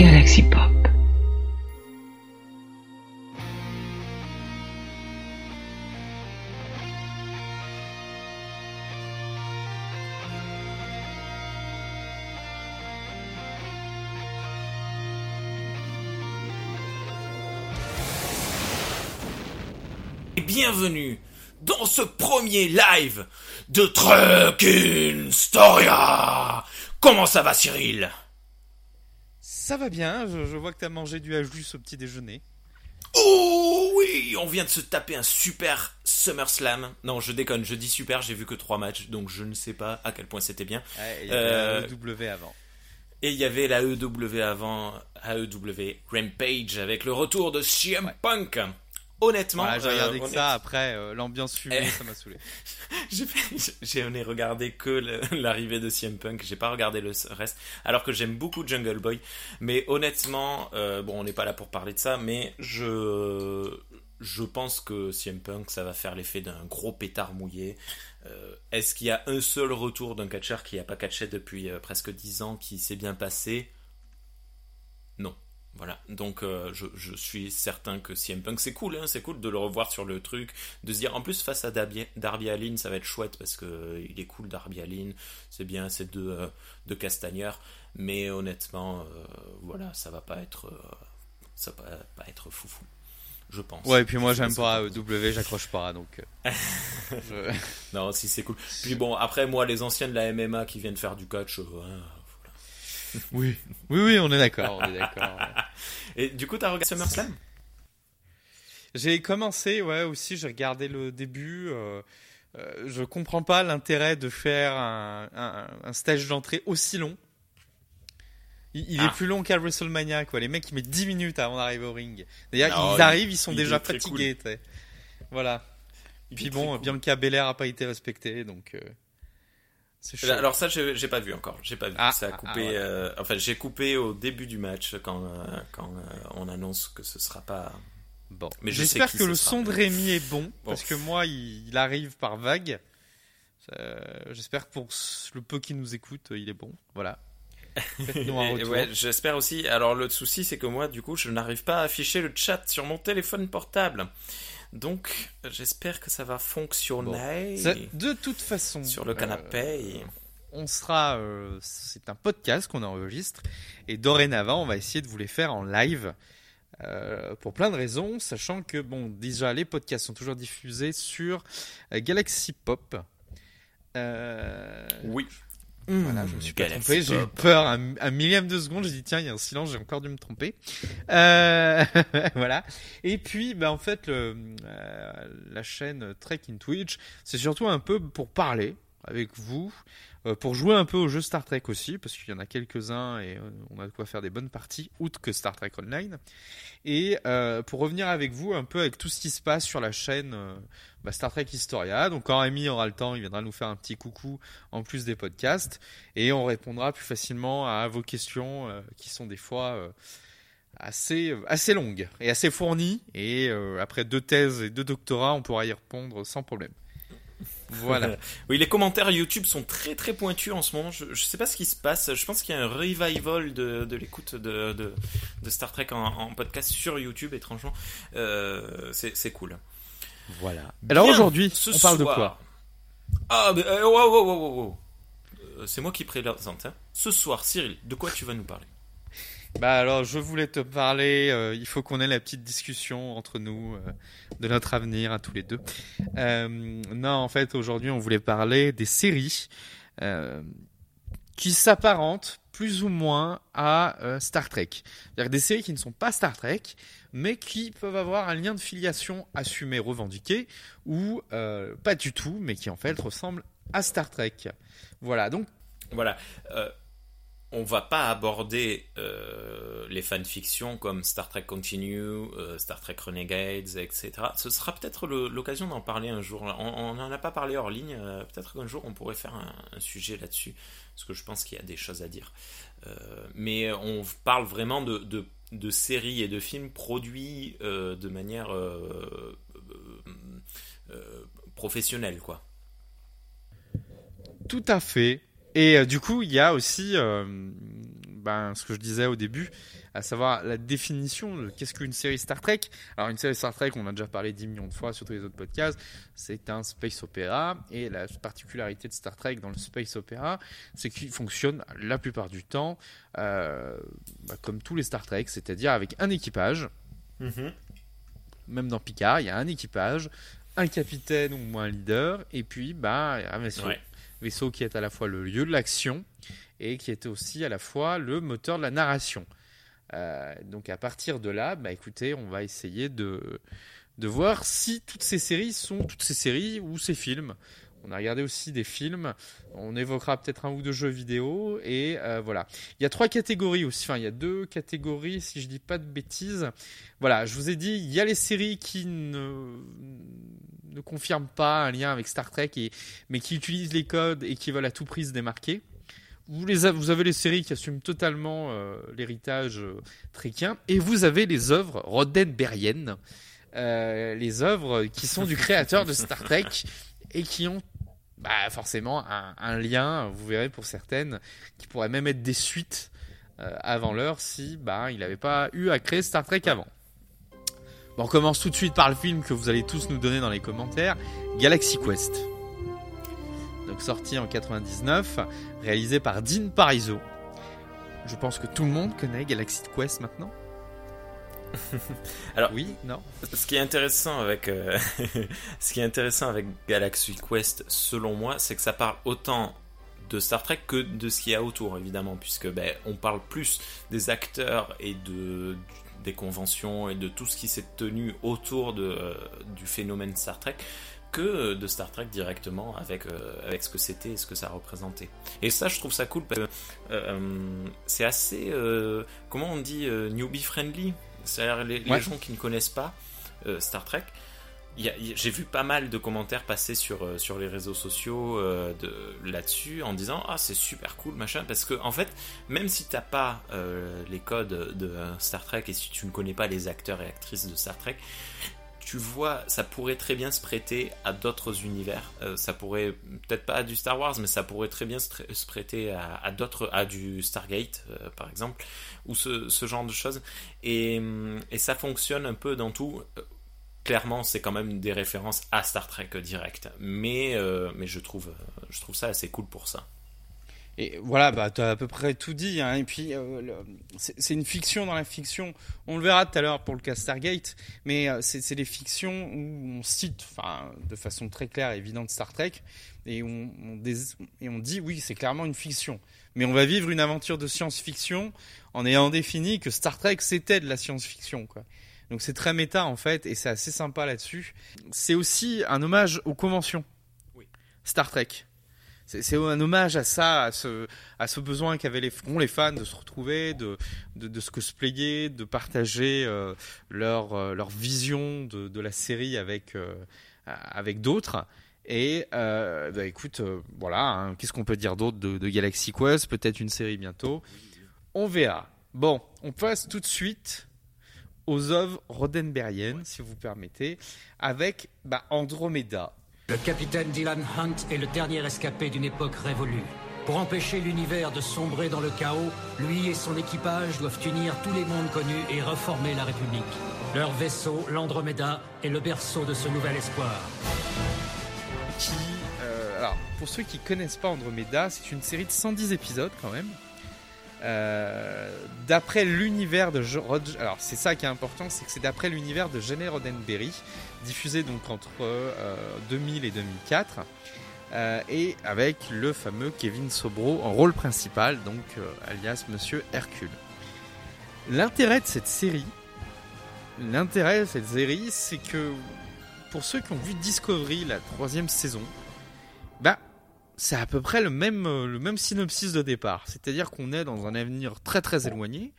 Galaxy Pop. Bienvenue dans ce premier live de Truckin Storia. Comment ça va Cyril? Ça va bien, je, je vois que t'as mangé du ajus au petit déjeuner. Oh oui, on vient de se taper un super SummerSlam. Non, je déconne, je dis super, j'ai vu que trois matchs, donc je ne sais pas à quel point c'était bien. Ouais, il y avait Euh, la EW avant. Et il y avait la EW avant, AEW Rampage avec le retour de CM Punk. Honnêtement, Voilà, j'ai euh, regardé que honnête- ça, après euh, l'ambiance fumée, Eh. ça m'a saoulé. J'ai ai regardé que l'arrivée de CM Punk, j'ai pas regardé le reste, alors que j'aime beaucoup Jungle Boy. Mais honnêtement, euh, bon, on n'est pas là pour parler de ça, mais je je pense que CM Punk, ça va faire l'effet d'un gros pétard mouillé. Est-ce qu'il y a un seul retour d'un catcheur qui n'a pas catché depuis presque 10 ans qui s'est bien passé? Voilà, donc euh, je, je suis certain que CM Punk, c'est cool, hein, c'est cool de le revoir sur le truc, de se dire, en plus face à Darby, Darby Allin, ça va être chouette parce que euh, il est cool Darby Allin, c'est bien ces deux, euh, deux mais honnêtement, euh, voilà, ça va pas être, euh, ça va pas être foufou, je pense. Ouais, et puis moi j'aime pas. EW, j'accroche pas, donc... je- Non, si c'est cool. Puis bon, après moi, les anciens de la MMA qui viennent faire du catch, hein, Oui, oui, oui, on est d'accord, est. Et du coup, t'as regardé SummerSlam? J'ai commencé, ouais, aussi, j'ai regardé le début. Euh, euh, je comprends pas l'intérêt de faire un, un, un stage d'entrée aussi long. Il, il Ah. est plus long qu'à WrestleMania, quoi. Les mecs, ils mettent 10 minutes avant d'arriver au ring. D'ailleurs, ils il- arrivent, ils sont il déjà est fatigués, sais. Voilà. Il Puis est bon, cool. Bianca Belair a pas été respectée, donc euh, chaud. Alors ça, j'ai pas vu encore. J'ai pas vu. Ah, ça a ah, coupé. ah, voilà. euh, enfin, j'ai coupé au début du match quand euh, quand euh, on annonce que ce sera pas. Bon, Mais j'espère que le sera. son de Rémi est bon, Bon. parce que moi, il, il arrive par vague. J'espère que pour le peu qui nous écoute, il est bon. Voilà. Ouais, j'espère aussi. Alors le souci, c'est que moi, du coup, je n'arrive pas à afficher le chat sur mon téléphone portable. Donc, j'espère que ça va fonctionner Ça- de toute façon, sur le euh, canapé. on sera. euh, c'est un podcast qu'on enregistre, et dorénavant, on va essayer de vous les faire en live. euh, pour plein de raisons, sachant que bon, déjà les podcasts sont toujours diffusés sur euh, Galaxy Pop. Euh, oui. Voilà, je me suis pas trompé, j'ai eu peur un, un millième de seconde, j'ai dit tiens, il y a un silence, j'ai encore dû me tromper. Euh, voilà. Et puis, bah, en fait, le, euh, la chaîne Trek in Twitch, c'est surtout un peu pour parler avec vous, pour jouer un peu au jeu Star Trek aussi, parce qu'il y en a quelques-uns et euh, on a de quoi faire des bonnes parties, outre que Star Trek Online. Et euh, pour revenir avec vous un peu avec tout ce qui se passe sur la chaîne euh, bah, Star Trek Historia. Donc quand Rémi aura le temps, il viendra nous faire un petit coucou en plus des podcasts et on répondra plus facilement à vos questions euh, qui sont des fois euh, assez assez longues et assez fournies et euh, après deux thèses et deux doctorats, on pourra y répondre sans problème. Voilà. Oui, les commentaires YouTube sont très très pointus en ce moment. Je, je sais pas ce qui se passe. Je pense qu'il y a un revival de, de l'écoute de, de, de Star Trek en, en podcast sur YouTube, étrangement. Euh, c'est cool. voilà. Alors aujourd'hui, ce on parle de soir- quoi? Ah, mais, euh, wow, wow, wow, wow, wow. Euh, C'est moi qui présente. Hein. Ce soir, Cyril, de quoi tu vas nous parler? Bah alors, je voulais te parler. euh, il faut qu'on ait la petite discussion entre nous euh, de notre avenir à tous les deux. Euh, non, en fait, aujourd'hui, on voulait parler des séries qui s'apparentent plus ou moins à Star Trek. C'est-à-dire des séries qui ne sont pas Star Trek, mais qui peuvent avoir un lien de filiation assumé, revendiqué, ou pas du tout, mais qui en fait ressemblent à Star Trek. Voilà. Donc Voilà. On va pas aborder euh, les fanfictions comme Star Trek Continue, euh, Star Trek Renegades, etc. Ce sera peut-être l'occasion d'en parler un jour. On n'en a pas parlé hors ligne. euh, peut-être qu'un jour on pourrait faire un, un sujet là-dessus. Parce que je pense qu'il y a des choses à dire. Euh, mais on parle vraiment de, de, de séries et de films produits euh, de manière professionnelle, quoi. Tout à fait. Et euh, du coup, il y a aussi, euh, ben, ce que je disais au début, à savoir la définition de qu'est-ce qu'une série Star Trek. Alors une série Star Trek, on a déjà parlé 10 millions de fois sur tous les autres podcasts, c'est un space opéra et la particularité de Star Trek dans le space opéra, c'est qu'il fonctionne la plupart du temps euh, bah, comme tous les Star Trek, c'est-à-dire avec un équipage. Mhm. Même dans Picard, il y a un équipage, un capitaine ou un leader, et puis bah, un vaisseau. Ouais. Vaisseau qui est à la fois le lieu de l'action et qui est aussi à la fois le moteur de la narration. Euh, donc à partir de là, bah écoutez, on va essayer de, de voir si toutes ces séries sont toutes ces séries ou ces films. On a regardé aussi des films. On évoquera peut-être un ou deux jeux vidéo et euh, voilà. Il y a trois catégories aussi. Enfin, il y a deux catégories si je dis pas de bêtises. Voilà, je vous ai dit, il y a les séries qui ne ne confirment pas un lien avec Star Trek et mais qui utilisent les codes et qui veulent à tout prix se démarquer. Vous, avez les séries qui assument totalement euh, l'héritage euh, trekkien et vous avez les œuvres Roddenberriennes, euh, les œuvres qui sont du créateur de Star Trek et qui ont bah, forcément un, lien, vous verrez pour certaines, qui pourraient même être des suites euh, avant l'heure si bah, il n'avait pas eu à créer Star Trek avant. On commence tout de suite par le film que vous allez tous nous donner dans les commentaires, Galaxy Quest. Donc sorti en 99, réalisé par Dean Parizeau. Je pense que tout le monde connaît Galaxy Quest maintenant. Alors- oui, non. Ce qui est intéressant avec euh, ce qui est intéressant avec Galaxy Quest, selon moi, c'est que ça parle autant de Star Trek que de ce qu'il y a autour, évidemment, puisque ben, on parle plus des acteurs et de des conventions et de tout ce qui s'est tenu autour de, euh, du phénomène Star Trek que de Star Trek directement avec, euh, avec ce que c'était et ce que ça représentait. Et ça, je trouve ça cool parce que euh, c'est assez, comment on dit, newbie friendly. C'est-à-dire les, gens qui ne connaissent pas euh, Star Trek. J'ai vu pas mal de commentaires passer sur, euh, sur les réseaux sociaux euh, de, là-dessus en disant Ah, c'est super cool, machin. Parce que, en fait, même si t'as pas les codes de Star Trek et si tu ne connais pas les acteurs et actrices de Star Trek, tu vois, ça pourrait très bien se prêter à d'autres univers. Euh, ça pourrait, peut-être pas à du Star Wars, mais ça pourrait très bien se, prêter à, à d'autres, à du Stargate, euh, par exemple, ou ce, genre de choses. Et, hum, et ça fonctionne un peu dans tout. Euh, Clairement, c'est quand même des références à Star Trek direct, mais, euh, je, trouve, euh, ça assez cool pour ça. Et voilà, bah, tu as à peu près tout dit. hein. Et puis, euh, c'est une fiction dans la fiction. On le verra tout à l'heure pour le cas Stargate, mais euh, c'est des fictions où on cite, de façon très claire et évidente Star Trek, et on dit oui, c'est clairement une fiction. Mais on va vivre une aventure de science-fiction en ayant défini que Star Trek c'était de la science-fiction, quoi. Donc c'est très méta en fait, et c'est assez sympa là-dessus. C'est aussi un hommage aux conventions. Oui. Star Trek. C'est un hommage à ça, à ce, à ce besoin qu'avaient les, qu'ont les fans de se retrouver, de, de, de se cosplayer, de partager euh, leur, euh, leur vision de, de la série avec, euh, avec d'autres. Et euh, bah, écoute, euh, voilà, hein, qu'est-ce qu'on peut dire d'autre de, de Galaxy Quest? Peut-être une série bientôt. On verra. Bon, on passe tout de suite aux œuvres Roddenberriennes, si vous permettez, avec bah, Andromeda. Le capitaine Dylan Hunt est le dernier escapé d'une époque révolue. Pour empêcher l'univers de sombrer dans le chaos, lui et son équipage doivent unir tous les mondes connus et reformer la République. Leur vaisseau, l'Andromeda, est le berceau de ce nouvel espoir. qui, euh, alors, pour ceux qui connaissent pas Andromeda, c'est une série de 110 épisodes quand même. Euh, d'après l'univers de Rod, alors c'est ça qui est important, c'est que c'est d'après l'univers de Gene Roddenberry, diffusé donc entre euh, 2000 et 2004, euh, et avec le fameux Kevin Sobro en rôle principal, donc euh, alias Monsieur Hercule. L'intérêt de cette série, l'intérêt de cette série, c'est que pour ceux qui ont vu Discovery, la troisième saison, bah, c'est à peu près le même, euh, le même synopsis de départ. C'est-à-dire qu'on est dans un avenir très très éloigné,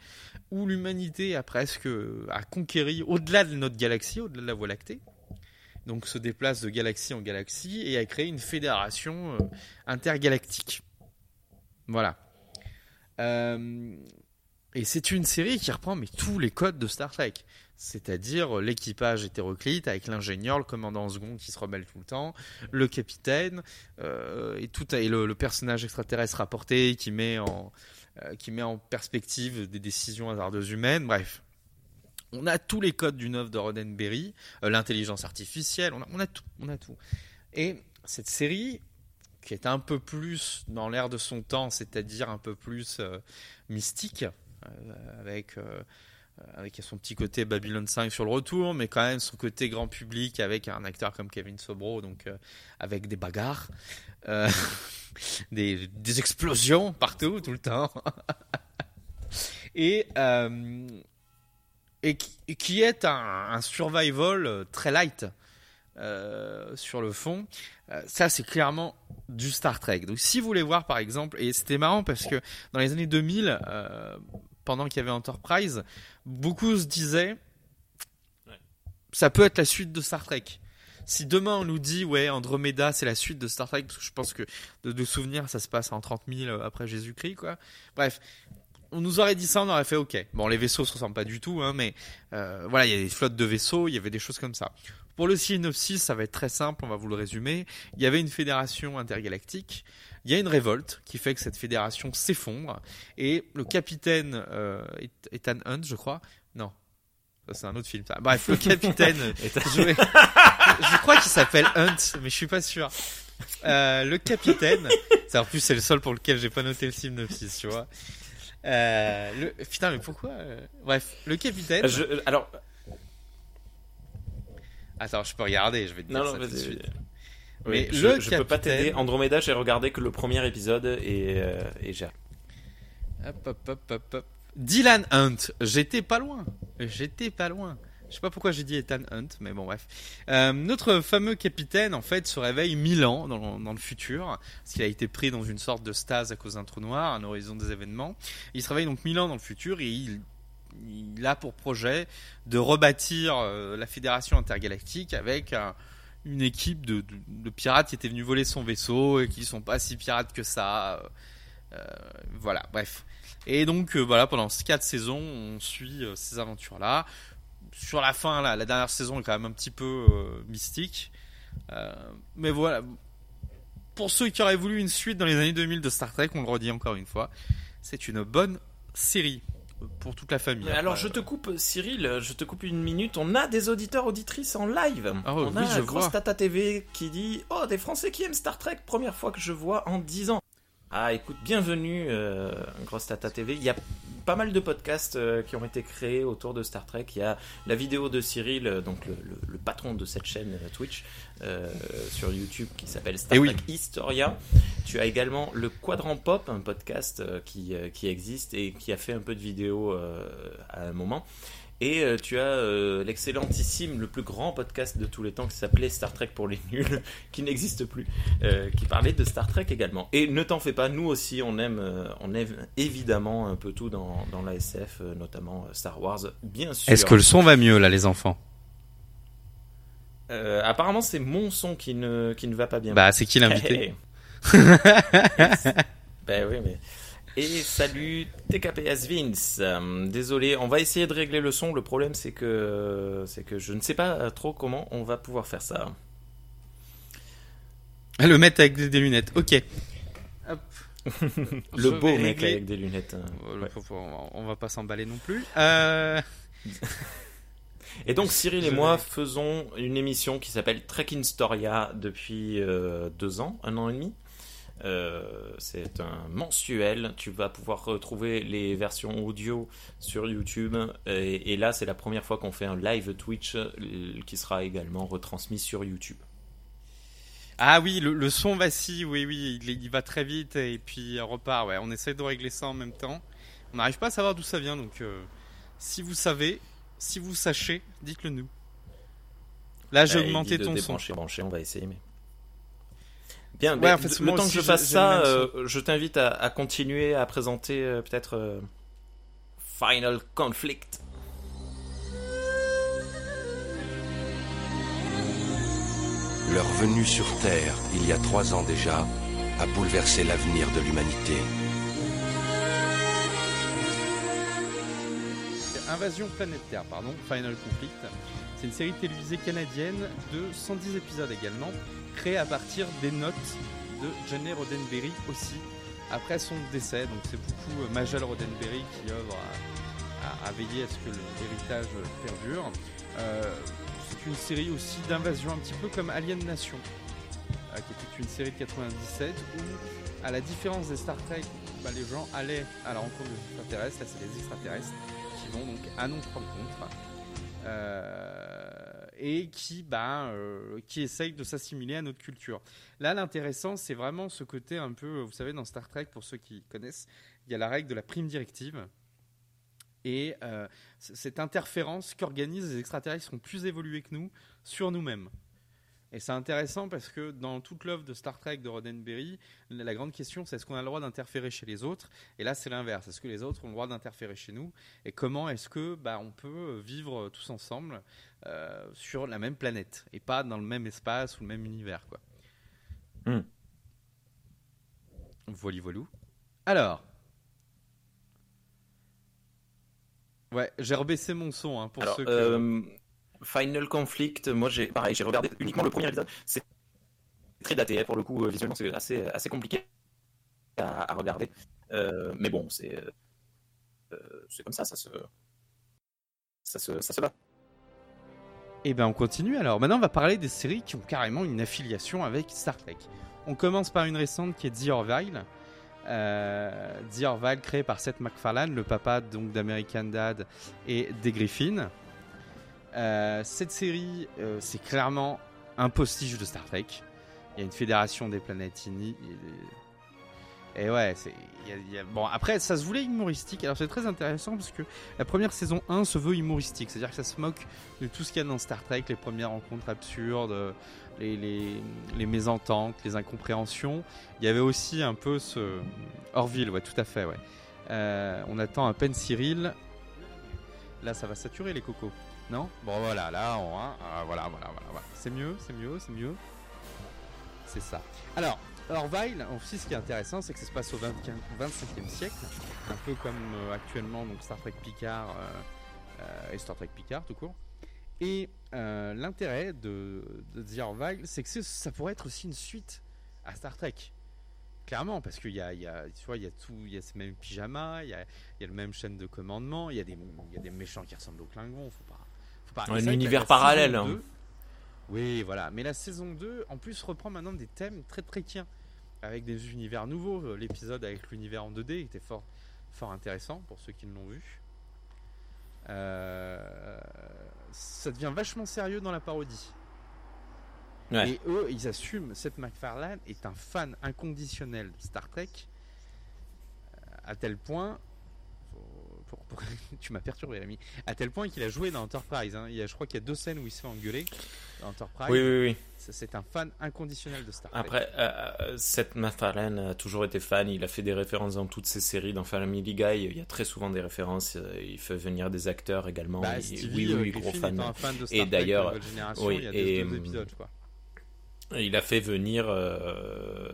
où l'humanité a presque euh, a conquéri au-delà de notre galaxie, au-delà de la Voie lactée. Donc se déplace de galaxie en galaxie et a créé une fédération euh, intergalactique. Voilà. Euh, et c'est une série qui reprend mais tous les codes de Star Trek c'est-à-dire euh, l'équipage hétéroclite avec l'ingénieur, le commandant second qui se rebelle tout le temps, le capitaine euh, et tout et le, personnage extraterrestre rapporté qui met en qui met en perspective des décisions hasardeuses humaines. Bref, on a tous les codes d'une œuvre de Roddenberry, l'intelligence artificielle, on a, on a tout, on a tout. Et cette série, qui est un peu plus dans l'air de son temps, c'est-à-dire un peu plus euh, mystique, euh, avec, euh, avec son petit côté Babylon 5 sur le retour, mais quand même son côté grand public avec un acteur comme Kevin Sobro, donc avec des bagarres, des, des, explosions partout, tout le temps. et, qui, est un, un survival très light. Euh, sur le fond. Euh, ça, c'est clairement du Star Trek. Donc, si vous voulez voir, par exemple, et c'était marrant parce que dans les années 2000, euh, pendant qu'il y avait Enterprise, beaucoup se disaient, ça peut être la suite de Star Trek. Si demain on nous dit, ouais, Andromeda, c'est la suite de Star Trek, parce que je pense que de, de souvenir, ça se passe en 30 000 après Jésus-Christ, quoi. Bref, on nous aurait dit ça, on aurait fait ok. Bon, les vaisseaux se ressemblent pas du tout, hein, mais voilà, il y a des flottes de vaisseaux, il y avait des choses comme ça. Pour le synopsis, ça va être très simple, on va vous le résumer. Il y avait une fédération intergalactique, il y a une révolte qui fait que cette fédération s'effondre, et le capitaine euh, Ethan Hunt, je crois, non, c'est un autre film. Bref, le capitaine, je, crois qu'il s'appelle Hunt, mais je suis pas sûr. Euh, le capitaine, en plus c'est le seul pour lequel j'ai pas noté le synopsis, tu vois. Euh, le, putain, mais pourquoi euh, Bref, le capitaine. alors, Attends, je peux regarder, je vais te dire ça tout de suite. Mais je, je peux pas t'aider. Andromeda, j'ai regardé que le premier épisode et, euh, et j'ai. Hop, hop, hop, hop, hop. Dylan Hunt, j'étais pas loin. J'étais pas loin. Je sais pas pourquoi j'ai dit Ethan Hunt, mais bon bref. Euh, notre fameux capitaine, en fait, se réveille mille ans dans, dans le futur, parce qu'il a été pris dans une sorte de stase à cause d'un trou noir, un horizon des événements. Il se réveille donc mille ans dans le futur et il il a pour projet de rebâtir euh, la fédération intergalactique avec une équipe de, pirates qui étaient venus voler son vaisseau et qui sont pas si pirates que ça. Euh, euh, voilà, bref. Et donc voilà, pendant ces quatre saisons, on suit ces aventures-là. Sur la fin, la dernière saison est quand même un petit peu mystique. mais voilà, pour ceux qui auraient voulu une suite dans les années 2000 de Star Trek, on le redit encore une fois, c'est une bonne série pour toute la famille. Alors je te coupe Cyril, je te coupe une minute. On a des auditeurs auditrices en live. Ah on a un Grosse Tata TV qui dit "Oh, des Français qui aiment Star Trek, première fois que je vois en 10 ans." Ah, écoute, bienvenue, euh, Grosse Tata TV. Il y a pas mal de podcasts euh, qui ont été créés autour de Star Trek. Il y a la vidéo de Cyril, euh, donc le, patron de cette chaîne euh, Twitch, sur YouTube qui s'appelle Star eh Trek Historia. Tu as également le Quadrant Pop, un podcast qui, qui existe et qui a fait un peu de vidéos à un moment. Et euh, tu as euh, l'excellentissime, le plus grand podcast de tous les temps qui s'appelait Star Trek pour les nuls, qui n'existe plus, euh, qui parlait de Star Trek également. Et ne t'en fais pas, nous aussi on aime, on aime évidemment un peu tout dans, dans la SF, notamment Star Wars, bien sûr. Est-ce que le son va mieux là, les enfants? Apparemment c'est mon son qui ne, qui ne va pas bien. Bah c'est qui l'invité? Ben oui mais... Et salut TKPS Vince. Euh, désolé, on va essayer de régler le son. Le problème c'est que c'est que je ne sais pas trop comment on va pouvoir faire ça. Le mettre avec des lunettes. Ok. le beau mec avec des lunettes. Hein. On va pas s'emballer non plus. Euh... Et donc Cyril et moi faisons une émission qui s'appelle Trek Storia depuis euh, deux ans, un an et demi. Euh, c'est un mensuel. Tu vas pouvoir retrouver les versions audio sur YouTube. Et, là, c'est la première fois qu'on fait un live Twitch euh, qui sera également retransmis sur YouTube. Ah oui, le, son vacille, oui, oui, il, va très vite et puis il repart. Ouais, on essaie de régler ça en même temps. On n'arrive pas à savoir d'où ça vient, donc euh, si vous savez, si vous sachez, dites-le nous. Là, j'ai augmenté ton son. on va essayer, mais. Bien, le temps que je fasse ça, euh, je t'invite à, continuer à présenter euh, peut-être euh, Final Conflict. Leur venue sur Terre, il y a trois ans déjà, a bouleversé l'avenir de l'humanité. Invasion planétaire, pardon, Final Conflict. C'est une série télévisée canadienne de 110 épisodes également, créée à partir des notes de Jenny Roddenberry aussi, après son décès. Donc c'est beaucoup euh, Majel Roddenberry qui œuvre à, veiller à ce que l'héritage perdure. Euh, c'est une série aussi d'invasion, un petit peu comme Alien Nation, qui était une série de 97 où, à la différence des Star Trek, bah, les gens allaient à la rencontre des extraterrestres. Là, c'est les extraterrestres qui vont donc à notre rencontre. Euh, et qui, bah, qui de s'assimiler à notre culture. Là, l'intéressant, c'est vraiment ce côté un peu, vous savez, dans Star Trek, pour ceux qui connaissent, il y a la règle de la prime directive. Et euh, cette interférence qu'organisent les extraterrestres sont plus évolués que nous sur nous-mêmes. Et c'est intéressant parce que dans toute l'œuvre de Star Trek de Roddenberry, la grande question c'est est-ce qu'on a le droit d'interférer chez les autres? Et là c'est l'inverse. Est-ce que les autres ont le droit d'interférer chez nous? Et comment est-ce que bah, on peut vivre tous ensemble euh, sur la même planète et pas dans le même espace ou le même univers quoi? Hmm. Voilà, Alors. Ouais, j'ai rebaissé mon son hein, pour ceux que... Euh, Final Conflict, moi j'ai pareil, j'ai regardé uniquement le premier épisode. C'est très daté, hein, pour le coup, euh, visuellement c'est assez, assez compliqué à, regarder. Euh, mais bon, c'est euh, c'est comme ça, ça se, ça se, ça se va. Et eh ben on continue alors. Maintenant on va parler des séries qui ont carrément une affiliation avec Star Trek. On commence par une récente qui est The Orville. Euh, The Orville créé par Seth MacFarlane, le papa donc d'American Dad et des Griffins. Euh, cette série, euh, c'est clairement un postiche de Star Trek. Il y a une fédération des planètes. Et ouais. Bon, après, ça se voulait humoristique. Alors, c'est très intéressant parce que la première saison 1 se veut humoristique. C'est-à-dire que ça se moque de tout ce qu'il y a dans Star Trek, les premières rencontres absurdes, les, mésententes, les incompréhensions. Il y avait aussi un peu ce. Orville, ouais, tout à fait, ouais. Euh, on attend à peine Cyril. Là, ça va saturer les cocos. Non Bon voilà, là on hein, voilà, voilà, voilà, C'est mieux, c'est mieux, c'est mieux. C'est ça. Alors, Orville, aussi ce qui est intéressant, c'est que ça se passe au 25e siècle, un peu comme euh, actuellement donc Star Trek Picard euh, euh, et Star Trek Picard tout court. Et l'intérêt de, de The c'est que ça pourrait être aussi une suite à Star Trek. Clairement, parce qu'il y a, y tu vois, il y a tout, il y a ces mêmes pyjamas, il y a, le même chaîne de commandement, il y a des, il y a des méchants qui ressemblent aux Klingons, faut pas, un univers parallèle. Hein. oui, voilà. Mais la saison 2, en plus, reprend maintenant des thèmes très tréquiens, avec des univers nouveaux. Euh, l'épisode avec l'univers en 2D était fort, fort intéressant pour ceux qui l'ont vu. Euh, ça devient vachement sérieux dans la parodie. Et eux, ils assument. Seth MacFarlane est un fan inconditionnel de Star Trek, euh, à tel point tu m'as perturbé, l'ami. À tel point qu'il a joué dans Enterprise. Hein. Il y a, je crois qu'il y a deux scènes où il se fait engueuler dans Enterprise. Oui, oui, oui. C'est un fan inconditionnel de Star Trek. Après, euh, euh, Seth MacFarlane a toujours été fan. Il a fait des références dans toutes ses séries. Dans Family Guy, il y a très souvent des références. Euh, il fait venir des acteurs également. Bah, oui, oui, gros fan. et d'ailleurs, oui, il y a et, deux, épisodes, je crois. Il a fait venir euh,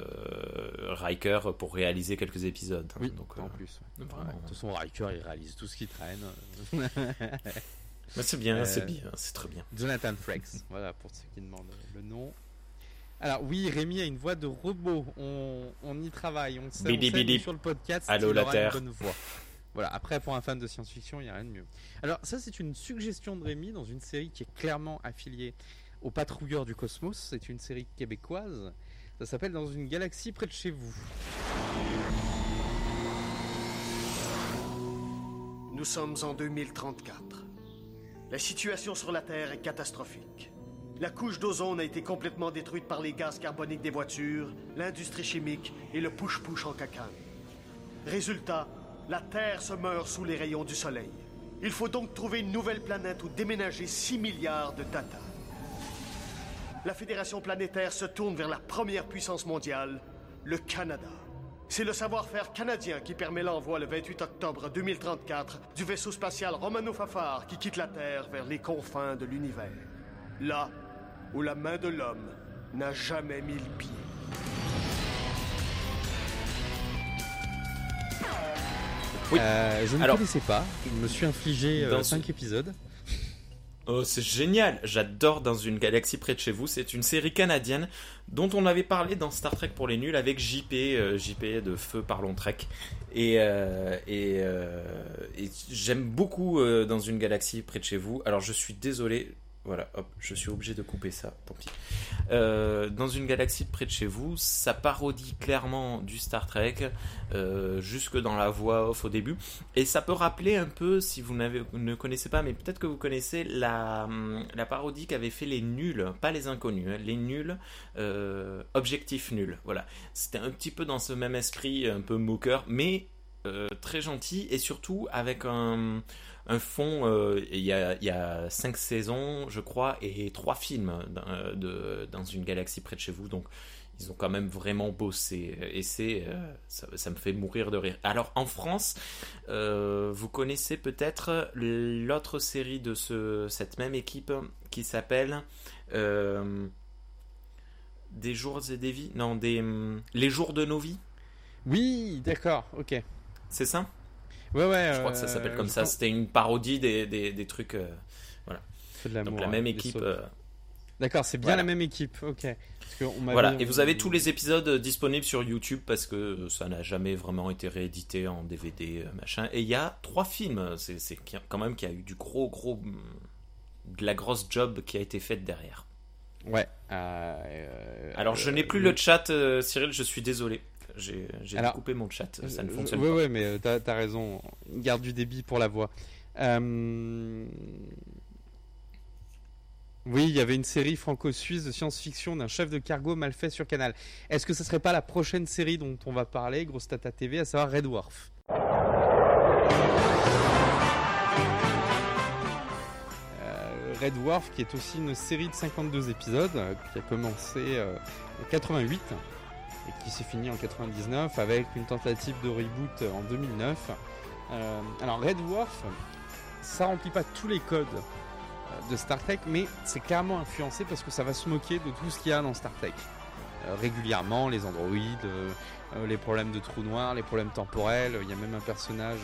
Riker pour réaliser quelques épisodes. Oui, donc, en euh, plus. De toute façon, Riker, il réalise tout ce qui traîne. c'est bien, c'est euh, bien, c'est très bien. Jonathan Frakes, voilà, pour ceux qui demandent le nom. Alors oui, Rémi a une voix de robot. On, on y travaille, on sait, on sur le podcast. Allô la Terre. Une bonne voix. Voilà, après pour un fan de science-fiction, il n'y a rien de mieux. Alors ça c'est une suggestion de Rémi dans une série qui est clairement affiliée aux patrouilleurs du cosmos. C'est une série québécoise. Ça s'appelle Dans une galaxie près de chez vous. Nous sommes en 2034. La situation sur la Terre est catastrophique. La couche d'ozone a été complètement détruite par les gaz carboniques des voitures, l'industrie chimique et le push-push en cacane. Résultat, la Terre se meurt sous les rayons du Soleil. Il faut donc trouver une nouvelle planète où déménager 6 milliards de Tata la Fédération planétaire se tourne vers la première puissance mondiale, le Canada. C'est le savoir-faire canadien qui permet l'envoi le 28 octobre 2034 du vaisseau spatial Romano Fafar qui quitte la Terre vers les confins de l'univers. Là où la main de l'homme n'a jamais mis le pied. Oui. Euh, je ne Alors, connaissais pas. Je me suis infligé 5 euh, épisodes. Oh, c'est génial J'adore Dans une galaxie près de chez vous. C'est une série canadienne dont on avait parlé dans Star Trek pour les nuls avec JP, euh, JP de Feu Parlons Trek. Et, euh, euh, et j'aime beaucoup Dans une galaxie près de chez vous. Alors je suis désolé, voilà, hop, je suis obligé de couper ça, tant pis. Euh, dans une galaxie près de chez vous, ça parodie clairement du Star Trek, euh, jusque dans la voix off au début. Et ça peut rappeler un peu, si vous ne connaissez pas, mais peut-être que vous connaissez la, la parodie qu'avaient fait les nuls, pas les inconnus, hein, les nuls, euh, objectif nul. Voilà. C'était un petit peu dans ce même esprit, un peu moqueur, mais euh, très gentil et surtout avec un un fond, euh, il y, a, il y a cinq saisons, je crois, et trois films dans, de, dans une galaxie près de chez vous. Donc, ils ont quand même vraiment bossé. Et c'est, euh, ça, ça me fait mourir de rire. Alors, en France, euh, vous connaissez peut-être l'autre série de ce, cette même équipe qui s'appelle euh, Des jours et des vies? Non, des, hum, Les jours de nos vies? Oui, d'accord, ok. C'est ça? Ouais, ouais. Je crois que ça euh, s'appelle comme ça. C'était une parodie des, des, des trucs. euh, c'est de donc la hein, même équipe. euh, D'accord, c'est bien voilà. la même équipe, ok. Parce que on m'avait- Voilà, et vous avez tous les épisodes disponibles sur YouTube parce que ça n'a jamais vraiment été réédité en DVD, machin. Et il y a trois films, c'est quand même qu'il y a eu du gros, gros. hum, de la grosse job qui a été faite derrière. Ouais. euh, Alors je n'ai plus euh, le chat, euh, Cyril, je suis désolé. J'ai coupé mon chat, ça ne fonctionne ouais, pas. ouais, mais euh, t'as as raison. Garde du débit pour la voix. Euh, Oui, il y avait une série franco-suisse de science-fiction d'un chef de cargo mal fait sur Canal. Est-ce que ce serait pas la prochaine série dont on va parler, Grosse Tata TV, à savoir Red Dwarf? Euh, Red Dwarf, qui est aussi une série de 52 épisodes, euh, qui a commencé euh, en 88 et qui s'est fini en 99 avec une tentative de reboot en 2009. Euh, alors Red Dwarf, ça remplit pas tous les codes euh, de Star Trek, mais c'est clairement influencé parce que ça va se moquer de tout ce qu'il y a dans Star Trek. Euh, régulièrement, les androïdes, les problèmes de trous noirs, les problèmes temporels. Il y a même un personnage.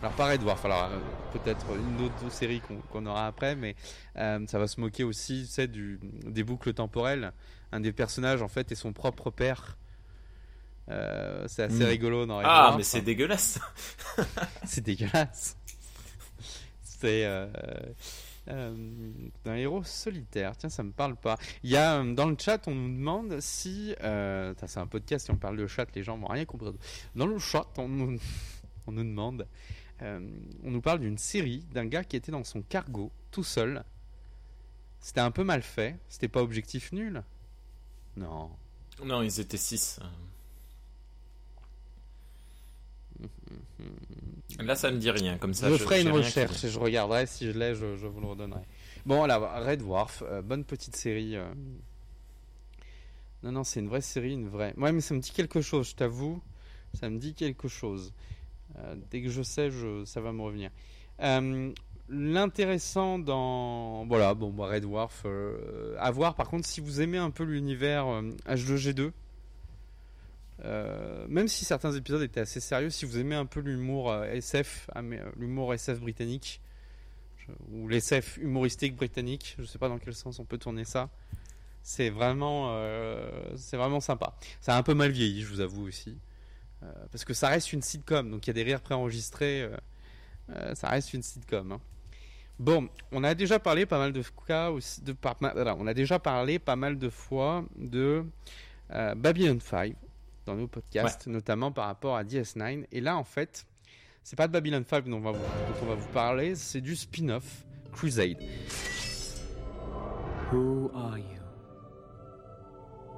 alors pas Red Dwarf, alors peut-être une autre série qu'on aura après, mais ça va se moquer aussi, du, des boucles temporelles. Un des personnages en fait est son propre père. Euh, c'est assez Mm. rigolo dans Ah, mais c'est dégueulasse. C'est dégueulasse. C'est euh, euh, un héros solitaire. Tiens, ça me parle pas. Il y a euh, dans le chat, on nous demande si. Euh, c'est un podcast, si on parle de chat, les gens vont rien comprendre. Dans le chat, on nous, on nous demande. on nous parle d'une série d'un gars qui était dans son cargo tout seul. C'était un peu mal fait. C'était pas objectif nul. Non. Non, ils étaient 6. Là, ça me dit rien. Comme ça, je, je ferai une recherche et je regarderai. Si je l'ai, je, je vous le redonnerai. Bon, voilà, Red Dwarf, euh, bonne petite série. euh. Non, non, c'est une vraie série, une vraie. Ouais, mais ça me dit quelque chose, je t'avoue. Ça me dit quelque chose. Euh, dès que je sais, je... ça va me revenir. L'intéressant dans. Voilà, bon, bah, Red Dwarf. à voir, par contre, si vous aimez un peu l'univers euh, H2G2. Euh, même si certains épisodes étaient assez sérieux, si vous aimez un peu l'humour euh, SF, ah, euh, l'humour SF britannique, je- ou l'SF humoristique britannique, je sais pas dans quel sens on peut tourner ça, c'est vraiment, vraiment sympa. Ça a un peu mal vieilli, je vous avoue aussi, parce que ça reste une sitcom, donc il y a des rires préenregistrés, ça reste une sitcom. hein. Bon, on a déjà parlé pas mal de aussi, de, par- on a déjà parlé pas mal de fois de Babylon 5 dans nos podcasts, notamment par rapport à DS9. Et là, en fait, c'est pas de Babylon 5 dont on va vous, dont on va vous parler, c'est du spin-off Crusade. Who are you?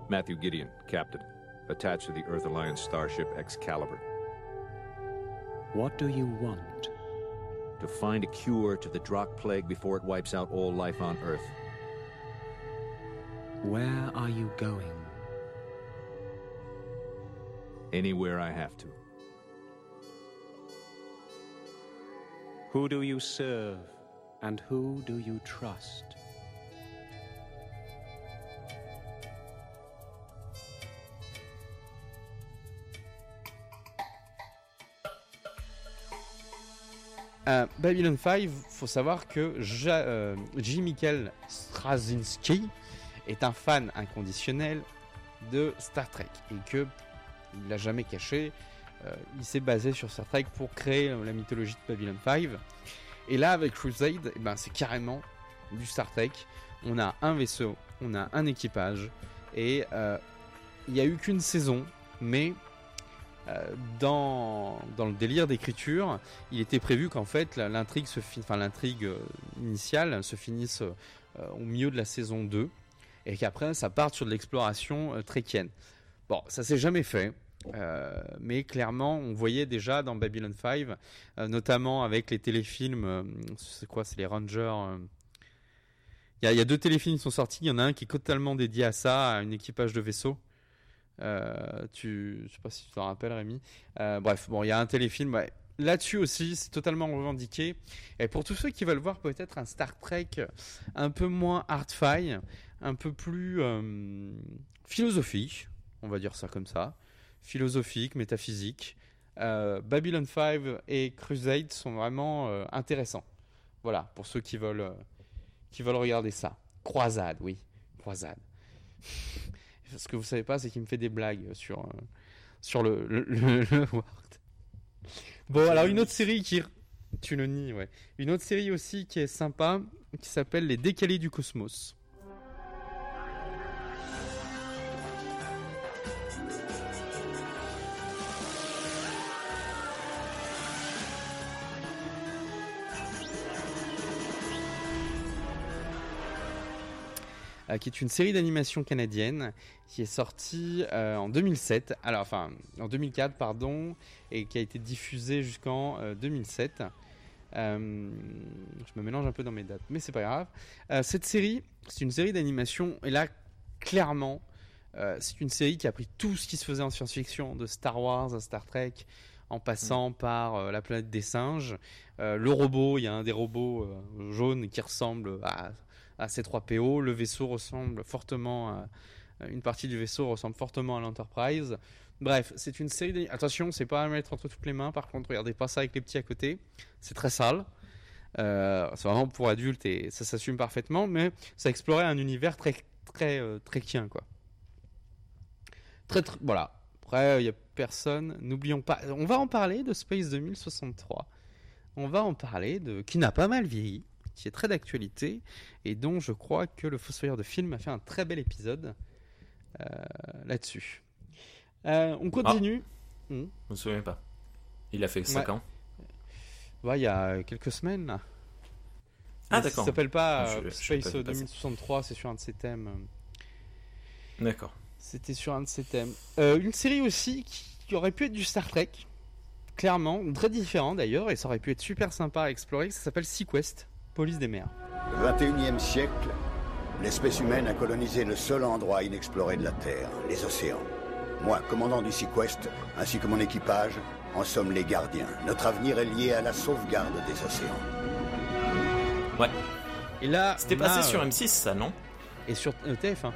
Matthew Gideon, Captain, attached to the Earth Alliance starship Excalibur, What do you want? to find a cure to the Drakh plague before it wipes out all life on Earth. Where are you going? Anywhere I have to. Who do you serve? And who do you trust? Euh, Babylon 5, faut savoir que ja, euh, J. Michael Straczynski est un fan inconditionnel de Star Trek et que il l'a jamais caché. euh, il s'est basé sur Star Trek pour créer la mythologie de Babylon 5. Et là, avec Crusade, eh ben, c'est carrément du Star Trek. On a un vaisseau, on a un équipage, et euh, il n'y a eu qu'une saison, mais euh, dans, dans le délire d'écriture, il était prévu qu'en fait l'intrigue se fi- enfin l'intrigue euh, initiale se finisse au milieu de la saison 2 et qu'après ça parte sur de l'exploration trekkienne. Bon, ça s'est jamais fait. Euh, mais clairement, on voyait déjà dans Babylon 5, euh, notamment avec les téléfilms, euh, c'est quoi, c'est les Rangers. Il y, a- deux téléfilms qui sont sortis. Il y en a un qui est totalement dédié à ça, à un équipage de vaisseau. Tu, je sais pas si tu t'en rappelles, Rémi. Bref, bon, il y a un téléfilm. Là-dessus aussi, c'est totalement revendiqué. Et pour tous ceux qui veulent voir peut-être un Star Trek un peu moins hard-fi, un peu plus philosophique, on va dire ça comme ça, philosophique, métaphysique, euh, Babylon 5 et Crusade sont vraiment euh, intéressants. Voilà, pour ceux qui veulent, euh, qui veulent regarder ça. Croisade, oui, croisade. Ce que vous savez pas, c'est qu'il me fait des blagues sur, sur le, le, le- le. Bon, alors une autre série qui. Tu le nies, ouais. Une autre série aussi qui est sympa, qui s'appelle Les Décalés du Cosmos. Euh, qui est une série d'animation canadienne qui est sortie euh, en 2007, alors enfin en 2004 pardon, et qui a été diffusée jusqu'en euh, 2007. Euh, je me mélange un peu dans mes dates, mais c'est pas grave. Cette série, c'est une série d'animation, et là clairement, c'est une série qui a pris tout ce qui se faisait en science-fiction, de Star Wars à Star Trek, en passant par euh, la planète des singes. Euh, le robot, il y a un des robots euh, jaunes qui ressemble à à C3PO. Le vaisseau ressemble fortement à. Une partie du vaisseau ressemble fortement à l'Enterprise. Bref, c'est une série. d'ani- Attention, c'est pas à mettre entre toutes les mains. Par contre, regardez pas ça avec les petits à côté. C'est très sale. Euh, c'est vraiment pour adultes et ça s'assume parfaitement. Mais ça explorait un univers très très euh, trekien quoi. Très, très voilà. Après, il y a personne. N'oublions pas. On va en parler de Space 2063. On va en parler de qui n'a pas mal vieilli qui est très d'actualité et dont je crois que le Fossoyeur de film a fait un très bel épisode euh, là-dessus. Euh, on continue. Hmm. Je me souviens pas. Il a fait 5 Ouais. ans. Ouais, il y a quelques semaines là. Ah, d'accord. Ça s'appelle pas Ah, je- euh, je savais pas Space vu passer. 2063, c'est sur un de ses thèmes. D'accord. C'était sur un de ses thèmes. Euh, une série aussi qui, qui aurait pu être du Star Trek, clairement, très différent d'ailleurs, et ça aurait pu être super sympa à explorer. Ça s'appelle Sequest, Police des mers. Au XXIe siècle, l'espèce humaine a colonisé le seul endroit inexploré de la Terre, les océans. Moi, commandant du Sequest, ainsi que mon équipage, en sommes les gardiens. Notre avenir est lié à la sauvegarde des océans. Ouais. Et là, C'était on passé a, sur euh, M6, ça, non? Et sur euh, TF1.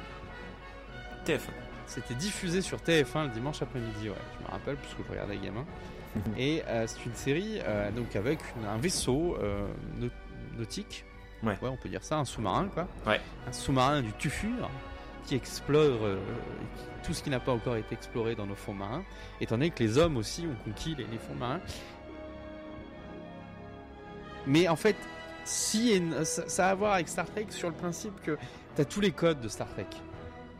TF1. C'était diffusé sur TF1 le dimanche après-midi, ouais. Je me rappelle parce que je regardais gamin. Et euh, c'est une série euh, donc avec une- un vaisseau euh, nau- nautique. Ouais. on peut dire ça, un sous-marin quoi. Ouais. Un sous-marin du Tufur qui explore euh, tout ce qui n'a pas encore été exploré dans nos fonds marins, étant donné que les hommes aussi ont conquis les, les fonds marins. Mais en fait, si ça a à voir avec Star Trek sur le principe que t'as tous les codes de Star Trek.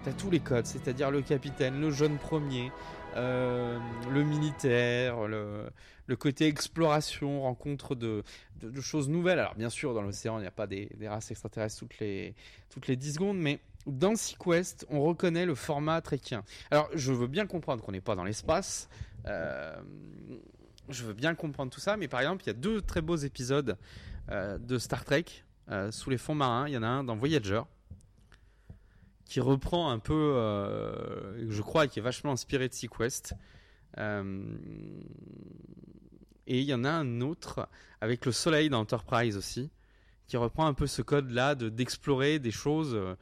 T'as tous les codes, c'est-à-dire le capitaine, le jeune premier, euh, le militaire, le, le côté exploration, rencontre de, de, choses nouvelles. Alors bien sûr, dans l'océan, il n'y a pas des, races extraterrestres toutes les, toutes les 10 secondes, mais dans Sequest, on reconnaît le format trekkien. Alors je veux bien comprendre qu'on n'est pas dans l'espace, euh, je veux bien comprendre tout ça, mais par exemple, il y a deux très beaux épisodes euh, de Star Trek euh, sous les fonds marins. Il y en a un dans Voyager qui reprend un peu, je crois, qui est vachement inspiré de Sequest. Euh, et il y en a un autre avec le Soleil dans Enterprise aussi, qui reprend un peu ce code-là de d'explorer des choses. euh,